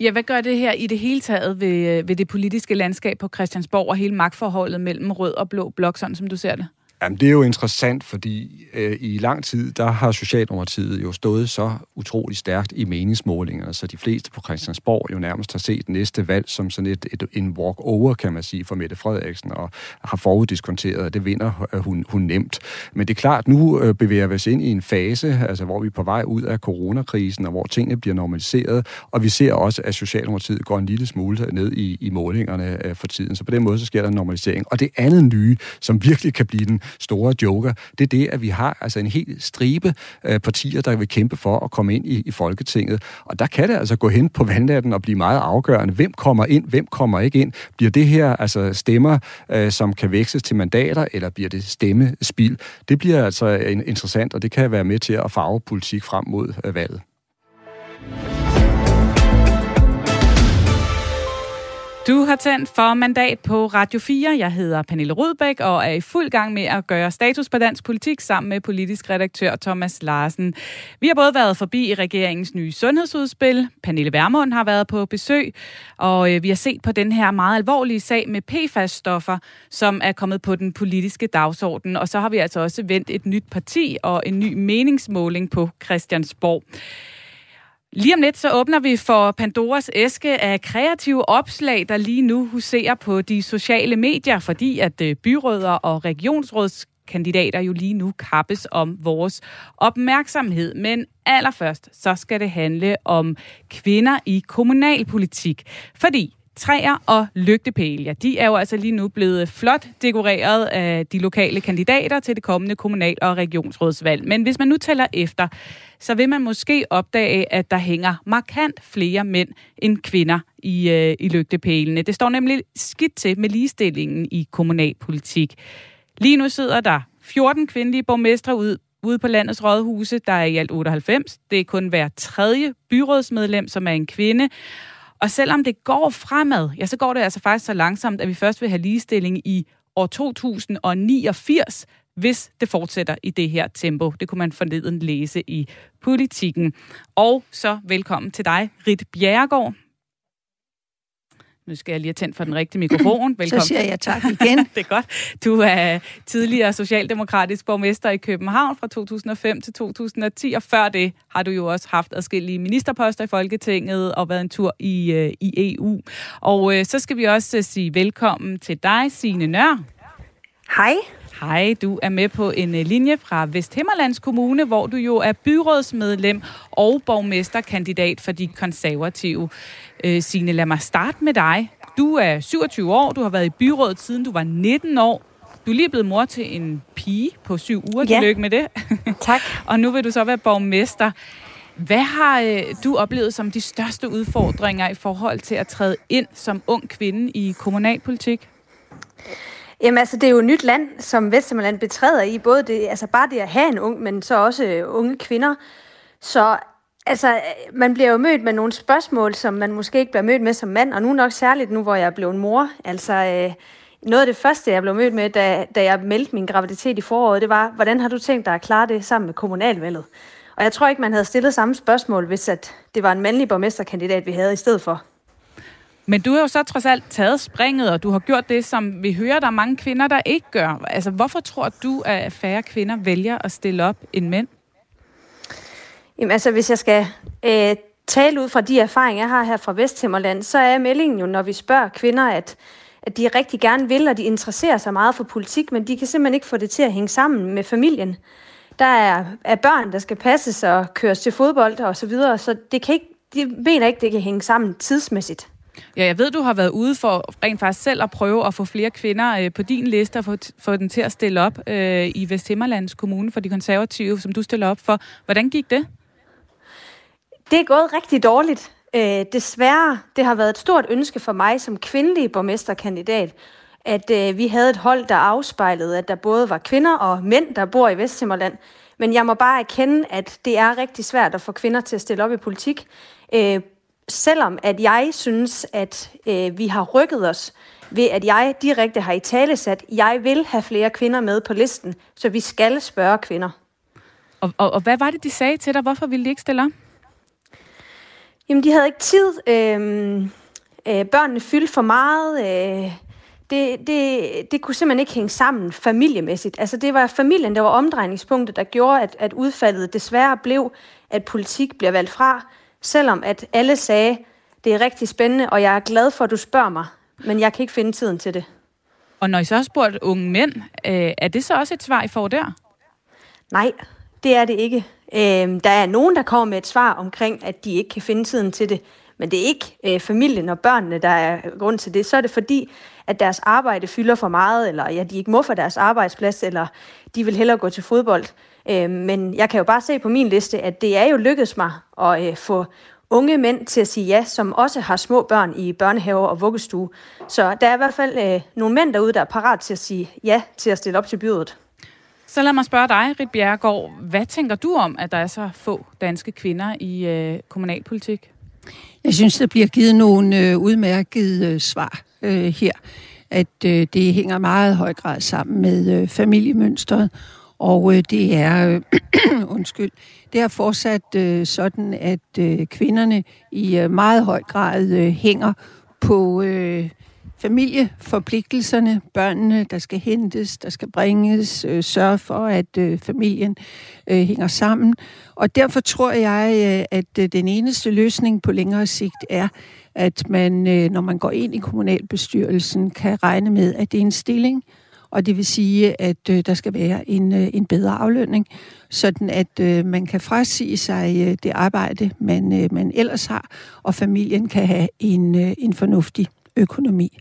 [SPEAKER 1] Ja, hvad gør det her i det hele taget ved, øh, ved det politiske landskab på Christiansborg og hele magtforholdet mellem rød og blå blok, sådan som du ser det?
[SPEAKER 4] Jamen, det er jo interessant, fordi øh, i lang tid, der har Socialdemokratiet jo stået så utrolig stærkt i meningsmålingerne, så de fleste på Christiansborg jo nærmest har set næste valg som sådan et, et en walk-over, kan man sige, for Mette Frederiksen, og har foruddiskonteret, at det vinder øh, hun, hun nemt. Men det er klart, nu øh, bevæger vi os ind i en fase, altså hvor vi er på vej ud af coronakrisen, og hvor tingene bliver normaliseret, og vi ser også, at Socialdemokratiet går en lille smule ned i, i målingerne øh, for tiden, så på den måde, så sker der en normalisering. Og det andet nye, som virkelig kan blive den store joker, det er det, at vi har altså en hel stribe øh, partier, der vil kæmpe for at komme ind i, i Folketinget. Og der kan det altså gå hen på vandnatten og blive meget afgørende. Hvem kommer ind, hvem kommer ikke ind? Bliver det her altså stemmer, øh, som kan vækstes til mandater, eller bliver det stemmespil? Det bliver altså øh, interessant, og det kan være med til at farve politik frem mod øh, valget.
[SPEAKER 1] Du har tændt for mandat på Radio 4. Jeg hedder Pernille Rudbæk og er i fuld gang med at gøre status på dansk politik sammen med politisk redaktør Thomas Larsen. Vi har både været forbi regeringens nye sundhedsudspil. Pernille Vermund har været på besøg, og øh, vi har set på den her meget alvorlige sag med PFAS-stoffer, som er kommet på den politiske dagsorden. Og så har vi altså også vendt et nyt parti og en ny meningsmåling på Christiansborg. Lige om lidt så åbner vi for Pandoras æske af kreative opslag, der lige nu huserer på de sociale medier, fordi at øh, byråder og regionsrådskandidater jo lige nu kappes om vores opmærksomhed. Men allerførst så skal det handle om kvinder i kommunalpolitik. Fordi træer og lygtepæle, ja, de er jo altså lige nu blevet flot dekoreret af de lokale kandidater til det kommende kommunal- og regionsrådsvalg. Men hvis man nu tæller efter, så vil man måske opdage, at der hænger markant flere mænd end kvinder i, øh, i lygtepælene. Det står nemlig skidt til med ligestillingen i kommunalpolitik. Lige nu sidder der 14 kvindelige borgmestre ud, ude på landets rådhuse. Der er i alt 98. Det er kun hver tredje byrådsmedlem, som er en kvinde. Og selvom det går fremad, ja, så går det altså faktisk så langsomt, at vi først vil have ligestilling i år 2089, hvis det fortsætter i det her tempo. Det kunne man forleden læse i politikken. Og så velkommen til dig, Rit Bjerregaard. Nu skal jeg lige have tændt for den rigtige mikrofon.
[SPEAKER 16] Velkommen. Så siger jeg tak igen.
[SPEAKER 1] det er godt. Du er tidligere socialdemokratisk borgmester i København fra 2005 til 2010, og før det har du jo også haft adskillige ministerposter i Folketinget og været en tur i, øh, i EU. Og øh, så skal vi også øh, sige velkommen til dig, Signe Nør.
[SPEAKER 16] Hej.
[SPEAKER 1] Hej, du er med på en øh, linje fra Vesthimmerlands Kommune, hvor du jo er byrådsmedlem og borgmesterkandidat for de konservative. Øh, Signe, lad mig starte med dig. Du er 27 år, du har været i byrådet siden du var 19 år. Du er lige blevet mor til en pige på syv uger. Ja. Tillykke med det.
[SPEAKER 16] Tak.
[SPEAKER 1] og nu vil du så være borgmester. Hvad har øh, du oplevet som de største udfordringer i forhold til at træde ind som ung kvinde i kommunalpolitik?
[SPEAKER 2] Jamen altså, det er jo et nyt land, som Vestjylland betræder i. Både det, altså bare det at have en ung, men så også øh, unge kvinder. Så Altså, øh, man bliver jo mødt med nogle spørgsmål, som man måske ikke bliver mødt med som mand, og nu nok særligt nu, hvor jeg er blevet mor. Altså, øh, noget af det første, jeg blev mødt med, da, da jeg meldte min graviditet i foråret, det var, hvordan har du tænkt dig at klare det sammen med kommunalvalget? Og jeg tror ikke, man havde stillet samme spørgsmål, hvis at det var en mandlig borgmesterkandidat, vi havde i stedet for.
[SPEAKER 1] Men du har jo så trods alt taget springet, og du har gjort det, som vi hører, der er mange kvinder, der ikke gør. Altså, hvorfor tror du, at færre kvinder vælger at stille op end mænd?
[SPEAKER 2] Jamen altså, hvis jeg skal øh, tale ud fra de erfaringer, jeg har her fra Vesthimmerland, så er meldingen jo, når vi spørger kvinder, at, at de rigtig gerne vil, og de interesserer sig meget for politik, men de kan simpelthen ikke få det til at hænge sammen med familien. Der er, er børn, der skal passes og køres til fodbold og så videre, så det kan ikke, de mener ikke, det kan hænge sammen tidsmæssigt.
[SPEAKER 1] Ja, jeg ved, du har været ude for rent faktisk selv at prøve at få flere kvinder øh, på din liste og få, få den til at stille op øh, i Vesthimmerlands Kommune for de konservative, som du stiller op for. Hvordan gik det?
[SPEAKER 2] Det er gået rigtig dårligt. Øh, desværre, det har været et stort ønske for mig som kvindelig borgmesterkandidat, at øh, vi havde et hold, der afspejlede, at der både var kvinder og mænd, der bor i Vesthimmerland. Men jeg må bare erkende, at det er rigtig svært at få kvinder til at stille op i politik. Øh, selvom at jeg synes, at øh, vi har rykket os ved, at jeg direkte har i tale sat, jeg vil have flere kvinder med på listen, så vi skal spørge kvinder.
[SPEAKER 1] Og, og, og hvad var det, de sagde til dig? Hvorfor ville de ikke stille op?
[SPEAKER 2] Jamen, de havde ikke tid. Øh, øh, børnene fyldte for meget. Øh, det, det, det kunne simpelthen ikke hænge sammen familiemæssigt. Altså, det var familien, der var omdrejningspunktet, der gjorde, at, at udfaldet desværre blev, at politik bliver valgt fra, selvom at alle sagde, det er rigtig spændende, og jeg er glad for, at du spørger mig, men jeg kan ikke finde tiden til det.
[SPEAKER 1] Og når I så har spurgt unge mænd, øh, er det så også et svar, I får der?
[SPEAKER 2] Nej, det er det ikke. Øh, der er nogen, der kommer med et svar omkring, at de ikke kan finde tiden til det, men det er ikke øh, familien og børnene, der er grund til det. Så er det fordi, at deres arbejde fylder for meget, eller ja, de ikke må for deres arbejdsplads, eller de vil hellere gå til fodbold. Øh, men jeg kan jo bare se på min liste, at det er jo lykkedes mig at øh, få unge mænd til at sige ja, som også har små børn i børnehaver og vuggestue. Så der er i hvert fald øh, nogle mænd derude, der er parat til at sige ja til at stille op til byrådet.
[SPEAKER 1] Så lad mig spørge dig, Rit Bjerregaard. Hvad tænker du om, at der er så få danske kvinder i øh, kommunalpolitik?
[SPEAKER 16] Jeg synes, der bliver givet nogle øh, udmærkede øh, svar øh, her. At øh, det hænger meget høj grad sammen med øh, familiemønstret. Og øh, det er, øh, undskyld, det er fortsat øh, sådan, at øh, kvinderne i øh, meget høj grad øh, hænger på øh, familieforpligtelserne, børnene, der skal hentes, der skal bringes, øh, sørge for, at øh, familien øh, hænger sammen. Og derfor tror jeg, øh, at øh, den eneste løsning på længere sigt er, at man, øh, når man går ind i kommunalbestyrelsen, kan regne med, at det er en stilling, og det vil sige, at øh, der skal være en, øh, en bedre aflønning, sådan at øh, man kan frasige sig øh, det arbejde, man, øh, man ellers har, og familien kan have en, øh, en fornuftig økonomi.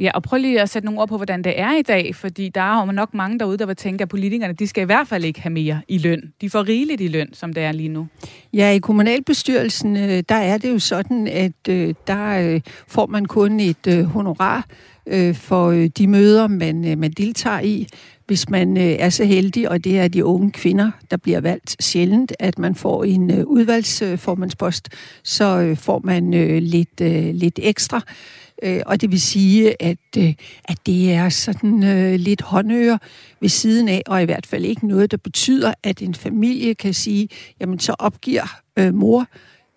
[SPEAKER 1] Ja, og prøv lige at sætte nogle ord på, hvordan det er i dag, fordi der er jo nok mange derude, der vil tænke, at politikerne, de skal i hvert fald ikke have mere i løn. De får rigeligt i løn, som det er lige nu.
[SPEAKER 16] Ja, i kommunalbestyrelsen, øh, der er det jo sådan, at øh, der øh, får man kun et honorar for de møder, man, man deltager i. Hvis man er så heldig, og det er de unge kvinder, der bliver valgt sjældent, at man får en udvalgsformandspost, så får man lidt, lidt ekstra. Øh, og det vil sige, at, øh, at det er sådan øh, lidt håndører ved siden af, og i hvert fald ikke noget, der betyder, at en familie kan sige, jamen så opgiver øh, mor,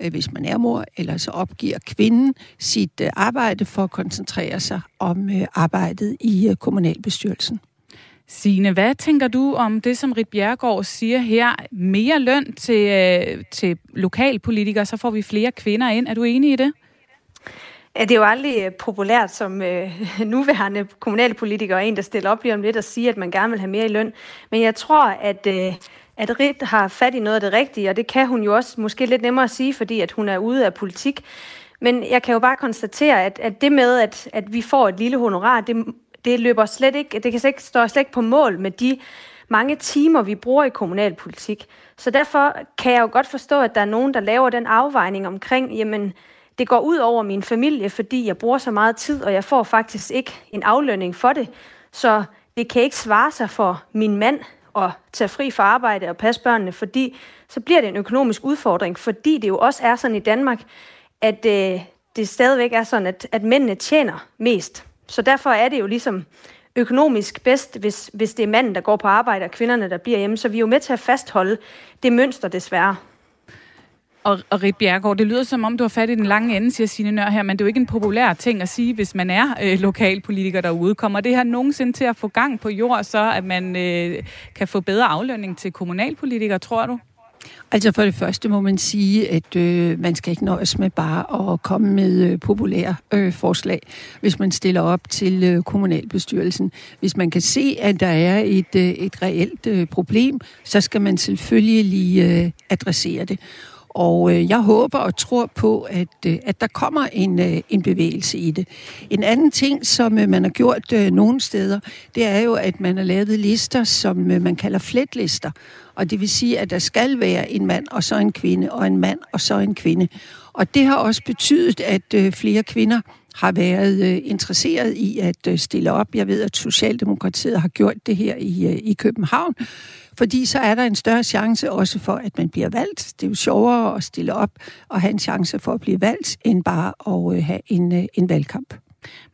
[SPEAKER 16] øh, hvis man er mor, eller så opgiver kvinden sit øh, arbejde for at koncentrere sig om øh, arbejdet i øh, kommunalbestyrelsen.
[SPEAKER 1] Signe, hvad tænker du om det, som Rit Bjergård siger her? Mere løn til, øh, til lokalpolitikere, så får vi flere kvinder ind. Er du enig i det?
[SPEAKER 2] Ja, det er jo aldrig øh, populært som øh, nuværende kommunalpolitiker og en, der stiller op lige om lidt og siger, at man gerne vil have mere i løn. Men jeg tror, at, øh, at Rit har fat i noget af det rigtige, og det kan hun jo også måske lidt nemmere at sige, fordi at hun er ude af politik. Men jeg kan jo bare konstatere, at, at det med, at, at vi får et lille honorar, det, det løber slet ikke, det kan slet ikke, stå slet ikke på mål med de mange timer, vi bruger i kommunalpolitik. Så derfor kan jeg jo godt forstå, at der er nogen, der laver den afvejning omkring, jamen, det går ud over min familie, fordi jeg bruger så meget tid, og jeg får faktisk ikke en aflønning for det. Så det kan ikke svare sig for min mand at tage fri fra arbejde og passe børnene, fordi så bliver det en økonomisk udfordring, fordi det jo også er sådan i Danmark, at øh, det stadigvæk er sådan, at, at mændene tjener mest. Så derfor er det jo ligesom økonomisk bedst, hvis, hvis det er manden, der går på arbejde, og kvinderne, der bliver hjemme. Så vi er jo med til at fastholde det mønster, desværre.
[SPEAKER 1] Og, og Rit Bjergård, det lyder som om, du har fat i den lange ende, siger Signe Nør her, men det er jo ikke en populær ting at sige, hvis man er øh, lokalpolitiker derude. Kommer det her nogensinde til at få gang på jord, så at man øh, kan få bedre aflønning til kommunalpolitikere, tror du?
[SPEAKER 16] Altså for det første må man sige, at øh, man skal ikke nøjes med bare at komme med øh, populære øh, forslag, hvis man stiller op til øh, kommunalbestyrelsen. Hvis man kan se, at der er et, øh, et reelt øh, problem, så skal man selvfølgelig lige øh, adressere det. Og øh, jeg håber og tror på, at, øh, at der kommer en, øh, en bevægelse i det. En anden ting, som øh, man har gjort øh, nogle steder, det er jo, at man har lavet lister, som øh, man kalder fletlister. Og det vil sige, at der skal være en mand og så en kvinde, og en mand og så en kvinde. Og det har også betydet, at øh, flere kvinder har været øh, interesseret i at øh, stille op. Jeg ved, at Socialdemokratiet har gjort det her i, øh, i København, fordi så er der en større chance også for, at man bliver valgt. Det er jo sjovere at stille op og have en chance for at blive valgt, end bare at have en, en valgkamp.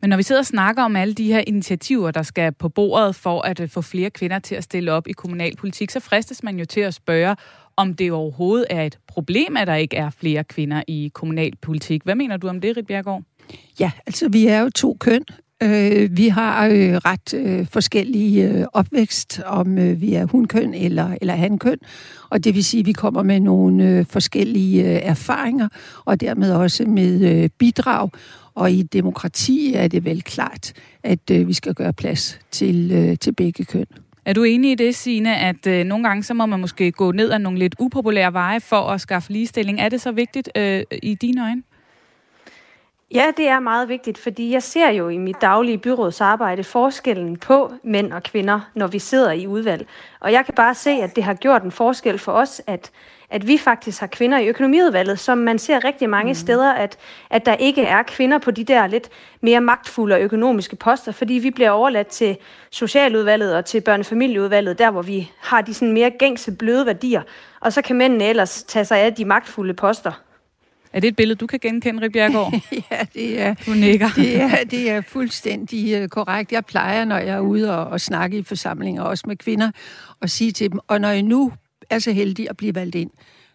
[SPEAKER 1] Men når vi sidder og snakker om alle de her initiativer, der skal på bordet for at få flere kvinder til at stille op i kommunalpolitik, så fristes man jo til at spørge, om det overhovedet er et problem, at der ikke er flere kvinder i kommunalpolitik. Hvad mener du om det, Rit Bjergård?
[SPEAKER 16] Ja, altså vi er jo to køn. Øh, vi har øh, ret øh, forskellige øh, opvækst, om øh, vi er hunkøn eller, eller hankøn, og det vil sige, at vi kommer med nogle øh, forskellige øh, erfaringer, og dermed også med øh, bidrag. Og i demokrati er det vel klart, at øh, vi skal gøre plads til, øh, til begge køn.
[SPEAKER 1] Er du enig i det, Signe, at øh, nogle gange så må man måske gå ned ad nogle lidt upopulære veje for at skaffe ligestilling? Er det så vigtigt øh, i dine øjne?
[SPEAKER 2] Ja, det er meget vigtigt, fordi jeg ser jo i mit daglige byrådsarbejde forskellen på mænd og kvinder, når vi sidder i udvalg. Og jeg kan bare se, at det har gjort en forskel for os, at, at vi faktisk har kvinder i økonomiudvalget, som man ser rigtig mange mm. steder, at, at der ikke er kvinder på de der lidt mere magtfulde økonomiske poster, fordi vi bliver overladt til socialudvalget og til børnefamilieudvalget, der hvor vi har de sådan mere gængse bløde værdier, og så kan mændene ellers tage sig af de magtfulde poster.
[SPEAKER 1] Er det et billede, du kan genkende, Rik Bjergård?
[SPEAKER 16] ja, det er,
[SPEAKER 1] du nikker.
[SPEAKER 16] det, er, det er fuldstændig uh, korrekt. Jeg plejer, når jeg er ude og, og snakke i forsamlinger, også med kvinder, og sige til dem, og når I nu er så heldige at blive valgt ind,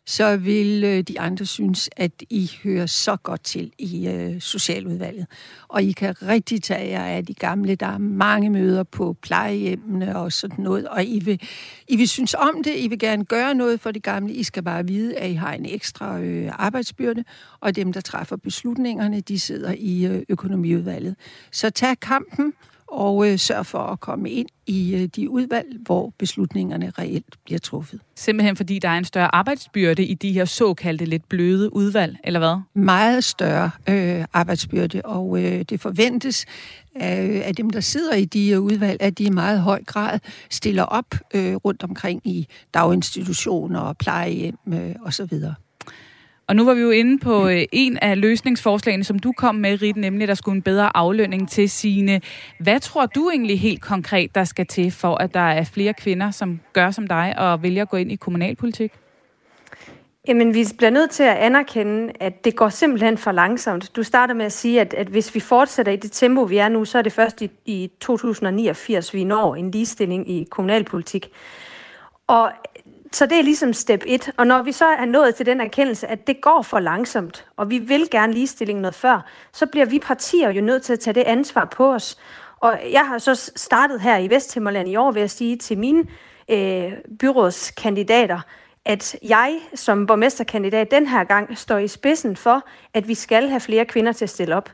[SPEAKER 16] så vil øh, de andre synes, at I hører så godt til i øh, socialudvalget. Og I kan rigtig tage jer af de gamle. Der er mange møder på plejehjemmene og sådan noget. Og I vil, I vil synes om det. I vil gerne gøre noget for de gamle. I skal bare vide, at I har en ekstra øh, arbejdsbyrde. Og dem, der træffer beslutningerne, de sidder i øh, økonomiudvalget. Så tag kampen og øh, sørg for at komme ind i øh, de udvalg, hvor beslutningerne reelt bliver truffet.
[SPEAKER 1] Simpelthen fordi der er en større arbejdsbyrde i de her såkaldte lidt bløde udvalg, eller hvad?
[SPEAKER 16] Meget større øh, arbejdsbyrde, og øh, det forventes af, af dem, der sidder i de udvalg, at de i meget høj grad stiller op øh, rundt omkring i daginstitutioner og plejehjem øh, osv.
[SPEAKER 1] Og nu var vi jo inde på øh, en af løsningsforslagene, som du kom med, Rit, nemlig at der skulle en bedre aflønning til sine. Hvad tror du egentlig helt konkret, der skal til for, at der er flere kvinder, som gør som dig og vælger at gå ind i kommunalpolitik?
[SPEAKER 2] Jamen, vi bliver nødt til at anerkende, at det går simpelthen for langsomt. Du starter med at sige, at, at hvis vi fortsætter i det tempo, vi er nu, så er det først i, i 2089, vi når en ligestilling i kommunalpolitik. Og så det er ligesom step 1. Og når vi så er nået til den erkendelse, at det går for langsomt, og vi vil gerne ligestilling noget før, så bliver vi partier jo nødt til at tage det ansvar på os. Og jeg har så startet her i Vesthimmerland i år ved at sige til mine øh, byrådskandidater, at jeg som borgmesterkandidat den her gang står i spidsen for, at vi skal have flere kvinder til at stille op.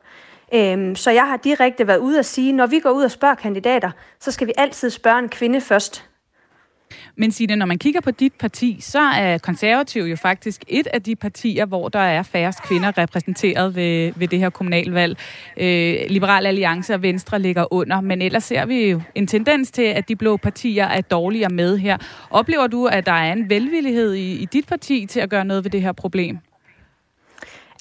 [SPEAKER 2] Øhm, så jeg har direkte været ude at sige, når vi går ud og spørger kandidater, så skal vi altid spørge en kvinde først.
[SPEAKER 1] Men Signe, når man kigger på dit parti, så er konservativ jo faktisk et af de partier, hvor der er færrest kvinder repræsenteret ved, ved det her kommunalvalg. Øh, Liberal Alliance og Venstre ligger under, men ellers ser vi jo en tendens til, at de blå partier er dårligere med her. Oplever du, at der er en velvillighed i, i dit parti til at gøre noget ved det her problem?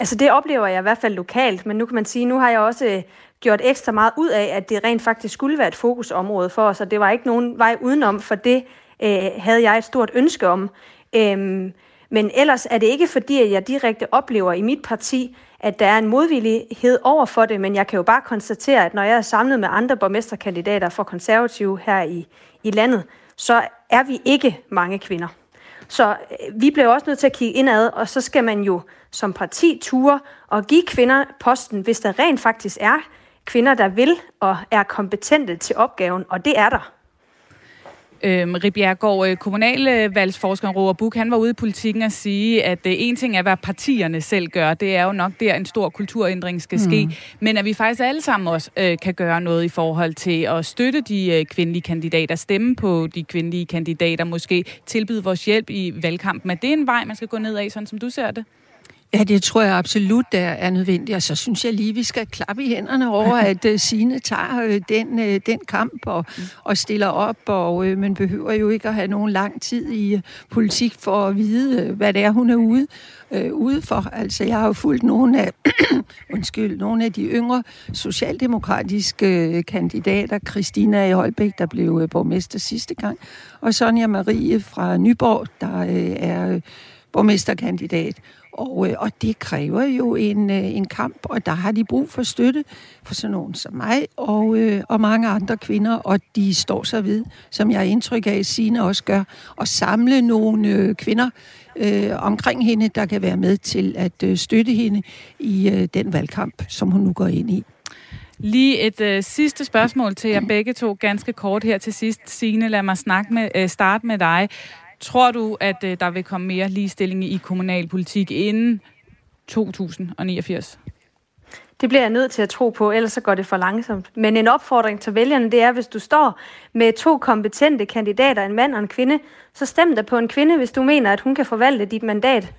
[SPEAKER 2] Altså det oplever jeg i hvert fald lokalt, men nu kan man sige, nu har jeg også øh, gjort ekstra meget ud af, at det rent faktisk skulle være et fokusområde for os, og det var ikke nogen vej udenom, for det øh, havde jeg et stort ønske om. Øhm, men ellers er det ikke fordi, at jeg direkte oplever i mit parti, at der er en modvillighed over for det, men jeg kan jo bare konstatere, at når jeg er samlet med andre borgmesterkandidater for konservative her i, i landet, så er vi ikke mange kvinder. Så øh, vi bliver også nødt til at kigge indad, og så skal man jo som parti ture og give kvinder posten, hvis der rent faktisk er kvinder, der vil og er kompetente til opgaven, og det er der.
[SPEAKER 1] Øhm, Rip Bjergård, øh, kommunalvalgsforskeren Roger Buk, han var ude i politikken og sige, at øh, en ting er, hvad partierne selv gør. Det er jo nok der, en stor kulturændring skal ske. Mm. Men at vi faktisk alle sammen også øh, kan gøre noget i forhold til at støtte de øh, kvindelige kandidater, stemme på de kvindelige kandidater, måske tilbyde vores hjælp i valgkampen. Er det en vej, man skal gå ned ad, sådan som du ser det?
[SPEAKER 16] Ja, det tror jeg absolut, der er nødvendigt. Og så synes jeg lige, vi skal klappe i hænderne over, at uh, Signe tager uh, den, uh, den kamp og, og stiller op. Og uh, man behøver jo ikke at have nogen lang tid i politik for at vide, hvad det er, hun er ude, uh, ude for. Altså, jeg har jo fulgt nogle af, undskyld, nogle af de yngre socialdemokratiske kandidater. Christina i Holbæk, der blev borgmester sidste gang. Og Sonja Marie fra Nyborg, der uh, er borgmesterkandidat. Og, øh, og det kræver jo en, øh, en kamp, og der har de brug for støtte for sådan nogen som mig og, øh, og mange andre kvinder, og de står så ved, som jeg har indtryk af, Signe også gør, at samle nogle øh, kvinder øh, omkring hende, der kan være med til at øh, støtte hende i øh, den valgkamp, som hun nu går ind i.
[SPEAKER 1] Lige et øh, sidste spørgsmål til jer begge to, ganske kort her til sidst. Signe, lad mig snakke med, øh, starte med dig. Tror du, at øh, der vil komme mere ligestilling i kommunalpolitik inden 2089?
[SPEAKER 2] Det bliver jeg nødt til at tro på, ellers så går det for langsomt. Men en opfordring til vælgerne, det er, hvis du står med to kompetente kandidater, en mand og en kvinde, så stem dig på en kvinde, hvis du mener, at hun kan forvalte dit mandat.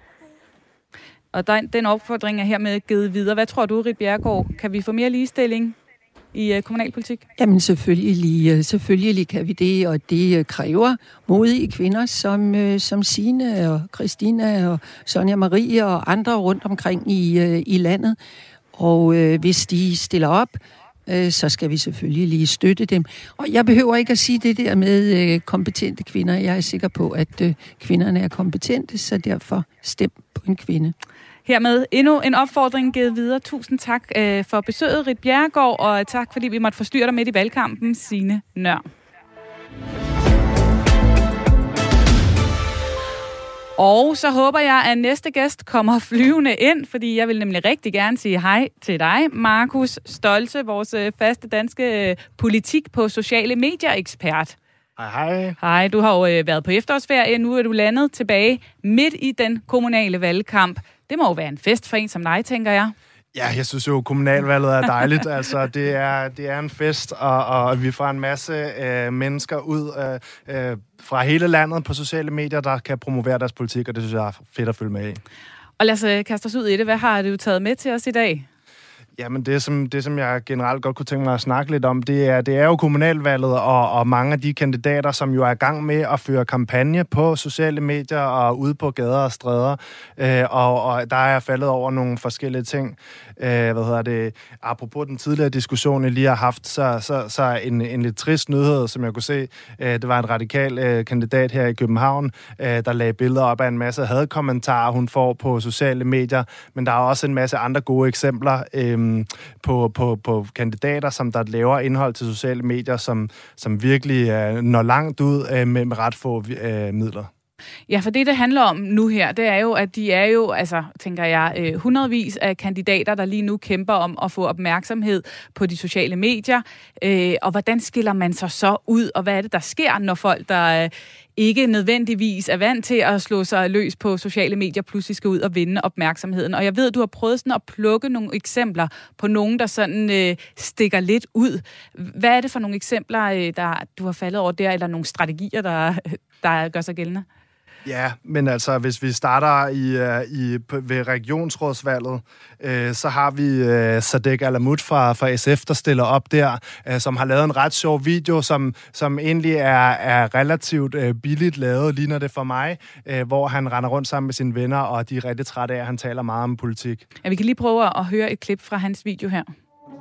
[SPEAKER 1] Og den, den opfordring er hermed givet videre. Hvad tror du, Rit Bjergård? Kan vi få mere ligestilling i øh, kommunalpolitik?
[SPEAKER 16] Jamen selvfølgelig, øh, selvfølgelig kan vi det, og det øh, kræver modige kvinder som, øh, som Sine og Christina og Sonja Marie og andre rundt omkring i, i landet. Og øh, hvis de stiller op, øh, så skal vi selvfølgelig lige støtte dem. Og jeg behøver ikke at sige det der med øh, kompetente kvinder. Jeg er sikker på, at øh, kvinderne er kompetente, så derfor stem på en kvinde.
[SPEAKER 1] Hermed endnu en opfordring givet videre. Tusind tak øh, for besøget, Rit Bjerregaard, og tak fordi vi måtte forstyrre dig midt i valgkampen, Signe Nør. Og så håber jeg, at næste gæst kommer flyvende ind, fordi jeg vil nemlig rigtig gerne sige hej til dig, Markus Stolte, vores øh, faste danske øh, politik på sociale medier ekspert.
[SPEAKER 17] Hej, hej.
[SPEAKER 1] Hej, du har jo øh, været på efterårsferie, nu er du landet tilbage midt i den kommunale valgkamp. Det må jo være en fest for en som dig, tænker jeg.
[SPEAKER 17] Ja, jeg synes jo, kommunalvalget er dejligt. altså, det er, det er en fest, og, og vi får en masse øh, mennesker ud øh, øh, fra hele landet på sociale medier, der kan promovere deres politik, og det synes jeg er fedt at følge med i.
[SPEAKER 1] Og lad os kaste os ud i det. Hvad har du taget med til os i dag?
[SPEAKER 17] Jamen det som, det, som jeg generelt godt kunne tænke mig at snakke lidt om, det er, det er jo kommunalvalget og, og mange af de kandidater, som jo er i gang med at føre kampagne på sociale medier og ude på gader og stræder. Øh, og, og der er jeg faldet over nogle forskellige ting. Øh, hvad hedder det? Apropos den tidligere diskussion, jeg lige har haft, så, så, så en, en lidt trist nyhed, som jeg kunne se. Øh, det var en radikal øh, kandidat her i København, øh, der lagde billeder op af en masse hadkommentarer, hun får på sociale medier. Men der er også en masse andre gode eksempler. Øh, på, på, på kandidater, som der laver indhold til sociale medier, som, som virkelig øh, når langt ud øh, med, med ret få øh, midler.
[SPEAKER 1] Ja, for det, det handler om nu her, det er jo, at de er jo, altså, tænker jeg, øh, hundredvis af kandidater, der lige nu kæmper om at få opmærksomhed på de sociale medier. Øh, og hvordan skiller man sig så ud, og hvad er det, der sker, når folk, der øh, ikke nødvendigvis er vant til at slå sig løs på sociale medier, pludselig skal ud og vinde opmærksomheden. Og jeg ved, du har prøvet sådan at plukke nogle eksempler på nogen, der sådan øh, stikker lidt ud. Hvad er det for nogle eksempler, øh, der du har faldet over der, eller nogle strategier, der, der gør sig gældende?
[SPEAKER 17] Ja, men altså, hvis vi starter i, uh, i, ved regionsrådsvalget, øh, så har vi øh, Sadek Alamut fra, fra SF, der stiller op der, øh, som har lavet en ret sjov video, som, som egentlig er, er relativt øh, billigt lavet, ligner det for mig, øh, hvor han render rundt sammen med sine venner, og de er rigtig trætte af, at han taler meget om politik.
[SPEAKER 1] Ja, vi kan lige prøve at høre et klip fra hans video her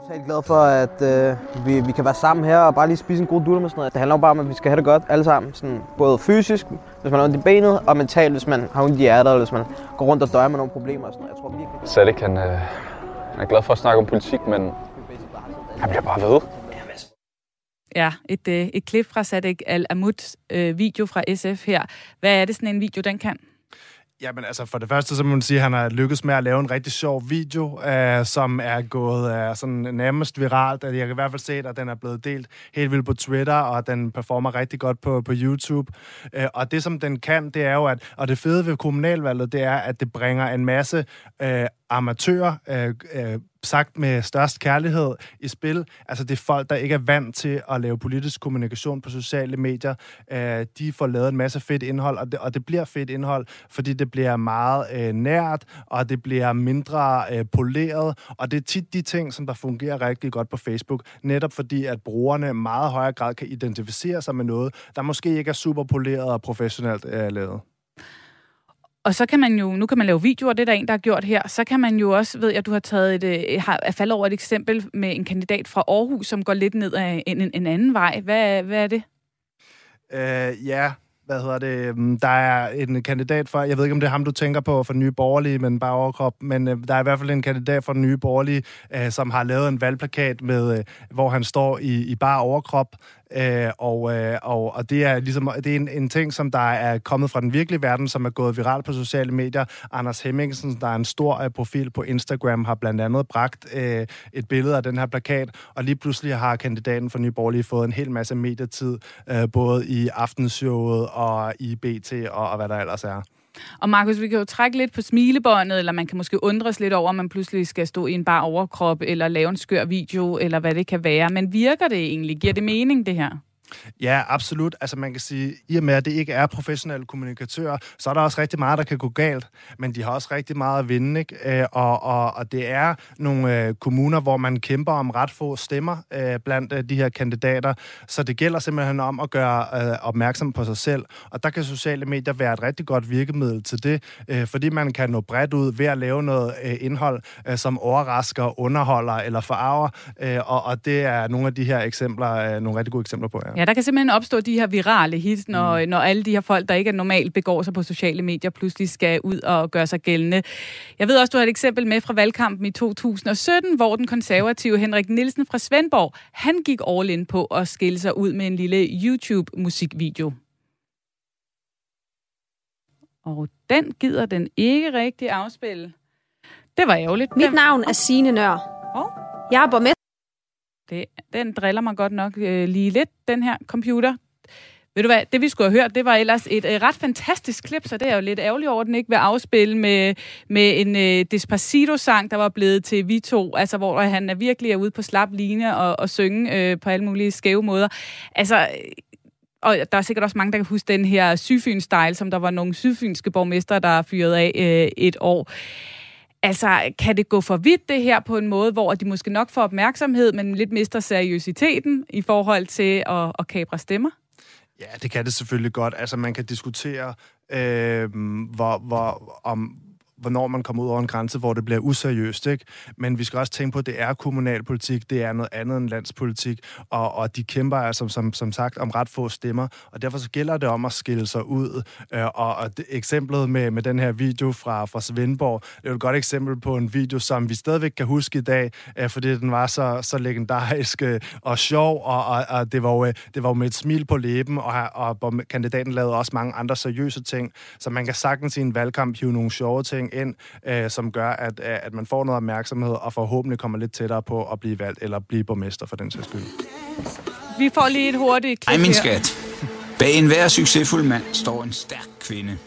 [SPEAKER 18] totalt glad for, at øh, vi, vi kan være sammen her og bare lige spise en god dulle med sådan noget. Det handler jo bare om, at vi skal have det godt alle sammen. Sådan, både fysisk, hvis man har ondt i benet, og mentalt, hvis man har ondt i hjertet, eller hvis man går rundt og døjer med nogle problemer. Og sådan noget. Jeg tror virkelig...
[SPEAKER 19] Sadik, han, øh, han er glad for at snakke om politik, men han bliver bare ved.
[SPEAKER 1] Ja, et, øh, et klip fra Sadek Al-Amud øh, video fra SF her. Hvad er det sådan en video, den kan?
[SPEAKER 17] Jamen altså, for det første, så må man sige, at han har lykkedes med at lave en rigtig sjov video, øh, som er gået øh, sådan nærmest viralt. Jeg kan i hvert fald se, at den er blevet delt helt vildt på Twitter, og den performer rigtig godt på, på YouTube. Øh, og det, som den kan, det er jo, at, og det fede ved kommunalvalget, det er, at det bringer en masse øh, amatører, øh, øh, sagt med størst kærlighed i spil. Altså det er folk, der ikke er vant til at lave politisk kommunikation på sociale medier. Øh, de får lavet en masse fedt indhold, og det, og det bliver fedt indhold, fordi det bliver meget øh, nært, og det bliver mindre øh, poleret, og det er tit de ting, som der fungerer rigtig godt på Facebook, netop fordi, at brugerne meget højere grad kan identificere sig med noget, der måske ikke er super poleret og professionelt øh, lavet.
[SPEAKER 1] Og så kan man jo, nu kan man lave videoer, det er der en, der har gjort her, så kan man jo også, ved jeg, du har taget et, øh, har, er faldet over et eksempel med en kandidat fra Aarhus, som går lidt ned ad en, en anden vej. Hvad, hvad er det?
[SPEAKER 17] Øh, ja, hvad hedder det, mm, der er en kandidat fra, jeg ved ikke, om det er ham, du tænker på for Nye Borgerlige, men bare overkrop, men øh, der er i hvert fald en kandidat for Nye Borgerlige, øh, som har lavet en valgplakat, med, øh, hvor han står i, i bare overkrop, Øh, og, øh, og, og det er ligesom det er en, en ting, som der er kommet fra den virkelige verden, som er gået viralt på sociale medier. Anders Hemmingsen, der er en stor øh, profil på Instagram, har blandt andet bragt øh, et billede af den her plakat, og lige pludselig har kandidaten for Nye Borgerlige fået en hel masse medietid, øh, både i aftenshowet og i BT og, og hvad der ellers er.
[SPEAKER 1] Og Markus, vi kan jo trække lidt på smilebåndet, eller man kan måske undres lidt over, om man pludselig skal stå i en bar overkrop, eller lave en skør video, eller hvad det kan være. Men virker det egentlig? Giver det mening, det her?
[SPEAKER 17] Ja, absolut. Altså man kan sige, i og med at det ikke er professionelle kommunikatører, så er der også rigtig meget, der kan gå galt, men de har også rigtig meget at vinde, ikke? Øh, og, og, og det er nogle øh, kommuner, hvor man kæmper om ret få stemmer øh, blandt øh, de her kandidater, så det gælder simpelthen om at gøre øh, opmærksom på sig selv, og der kan sociale medier være et rigtig godt virkemiddel til det, øh, fordi man kan nå bredt ud ved at lave noget øh, indhold, øh, som overrasker, underholder eller forarver, øh, og, og det er nogle af de her eksempler, øh, nogle rigtig gode eksempler på. Ja.
[SPEAKER 1] Ja, der kan simpelthen opstå de her virale hits, når, mm. når alle de her folk, der ikke er normalt begår sig på sociale medier, pludselig skal ud og gøre sig gældende. Jeg ved også, du har et eksempel med fra valgkampen i 2017, hvor den konservative Henrik Nielsen fra Svendborg, han gik all in på at skille sig ud med en lille YouTube-musikvideo. Og den gider den ikke rigtig afspille. Det var ærgerligt.
[SPEAKER 2] Mit navn er Signe Nør.
[SPEAKER 1] Oh.
[SPEAKER 2] Jeg er borgmester
[SPEAKER 1] det, den driller mig godt nok øh, lige lidt, den her computer. Ved du hvad, det vi skulle have hørt, det var ellers et øh, ret fantastisk klip, så det er jo lidt ærgerligt over, at den ikke vil afspille med, med en øh, Despacito-sang, der var blevet til vi to, altså hvor han er virkelig er ude på slap line og, og synge øh, på alle mulige skæve måder. Altså, øh, og der er sikkert også mange, der kan huske den her Sydfyn-style, som der var nogle sydfynske borgmester, der fyrede af øh, et år. Altså, kan det gå for vidt det her på en måde, hvor de måske nok får opmærksomhed, men lidt mister seriøsiteten i forhold til at, at kabre stemmer?
[SPEAKER 17] Ja, det kan det selvfølgelig godt. Altså, man kan diskutere, øh, hvor, hvor, om, hvornår man kommer ud over en grænse, hvor det bliver useriøst. Ikke? Men vi skal også tænke på, at det er kommunalpolitik, det er noget andet end landspolitik, og, og de kæmper altså, som, som sagt om ret få stemmer, og derfor så gælder det om at skille sig ud. Øh, og, og det, eksemplet med, med den her video fra, fra Svendborg, det er jo et godt eksempel på en video, som vi stadigvæk kan huske i dag, øh, fordi den var så, så legendarisk øh, og sjov, og, og, og det, var jo, øh, det var jo med et smil på læben, og, og, og kandidaten lavede også mange andre seriøse ting, så man kan sagtens i en valgkamp hive nogle sjove ting ind, øh, som gør, at, øh, at man får noget opmærksomhed, og forhåbentlig kommer lidt tættere på at blive valgt, eller blive borgmester for den sags skyld.
[SPEAKER 1] Vi får lige et hurtigt klip
[SPEAKER 20] Ej, min skat. Bag enhver succesfuld mand står en stærk kvinde.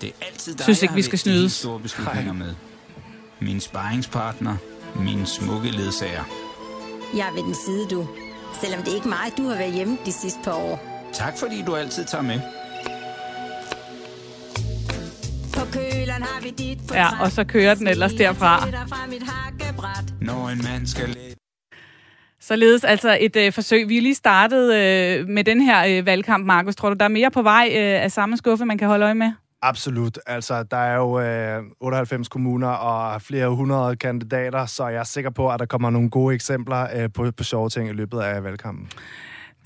[SPEAKER 20] Det er altid dig,
[SPEAKER 1] Synes ikke, vi skal snydes.
[SPEAKER 20] store beslutninger med. Min sparringspartner, min smukke ledsager.
[SPEAKER 21] Jeg er ved den side, du. Selvom det er ikke mig, du har været hjemme de sidste par år.
[SPEAKER 20] Tak fordi du altid tager med.
[SPEAKER 1] Ja, og så kører den ellers derfra.
[SPEAKER 20] Når en mand skal
[SPEAKER 1] Således altså et øh, forsøg. Vi er lige startet øh, med den her øh, valgkamp, Markus. Tror du, der er mere på vej øh, af samme skuffe, man kan holde øje med?
[SPEAKER 17] Absolut. Altså, der er jo øh, 98 kommuner og flere hundrede kandidater, så jeg er sikker på, at der kommer nogle gode eksempler øh, på, på sjove ting i løbet af valgkampen.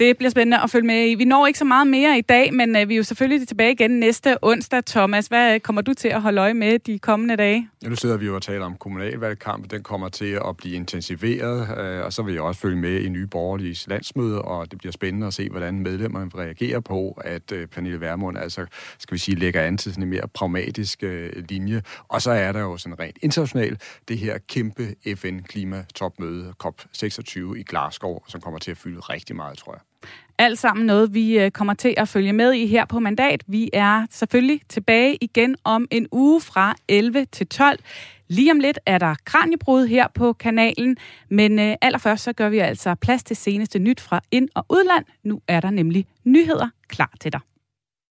[SPEAKER 1] Det bliver spændende at følge med i. Vi når ikke så meget mere i dag, men øh, vi er jo selvfølgelig tilbage igen næste onsdag. Thomas, hvad øh, kommer du til at holde øje med de kommende dage?
[SPEAKER 4] Ja, nu sidder vi jo og taler om kommunalvalgkamp. Den kommer til at blive intensiveret, øh, og så vil jeg også følge med i Nye Borgerliges landsmøde, og det bliver spændende at se, hvordan medlemmerne reagerer på, at øh, Pernille Vermund altså, skal vi sige, lægger an til sådan en mere pragmatisk øh, linje. Og så er der jo sådan rent internationalt det her kæmpe FN-klimatopmøde, COP26 i Glasgow, som kommer til at fylde rigtig meget, tror jeg.
[SPEAKER 1] Alt sammen noget, vi øh, kommer til at følge med i her på Mandat. Vi er selvfølgelig tilbage igen om en uge fra 11 til 12. Lige om lidt er der kranjebrud her på kanalen, men øh, allerførst så gør vi altså plads til seneste nyt fra ind- og udland. Nu er der nemlig nyheder klar til dig.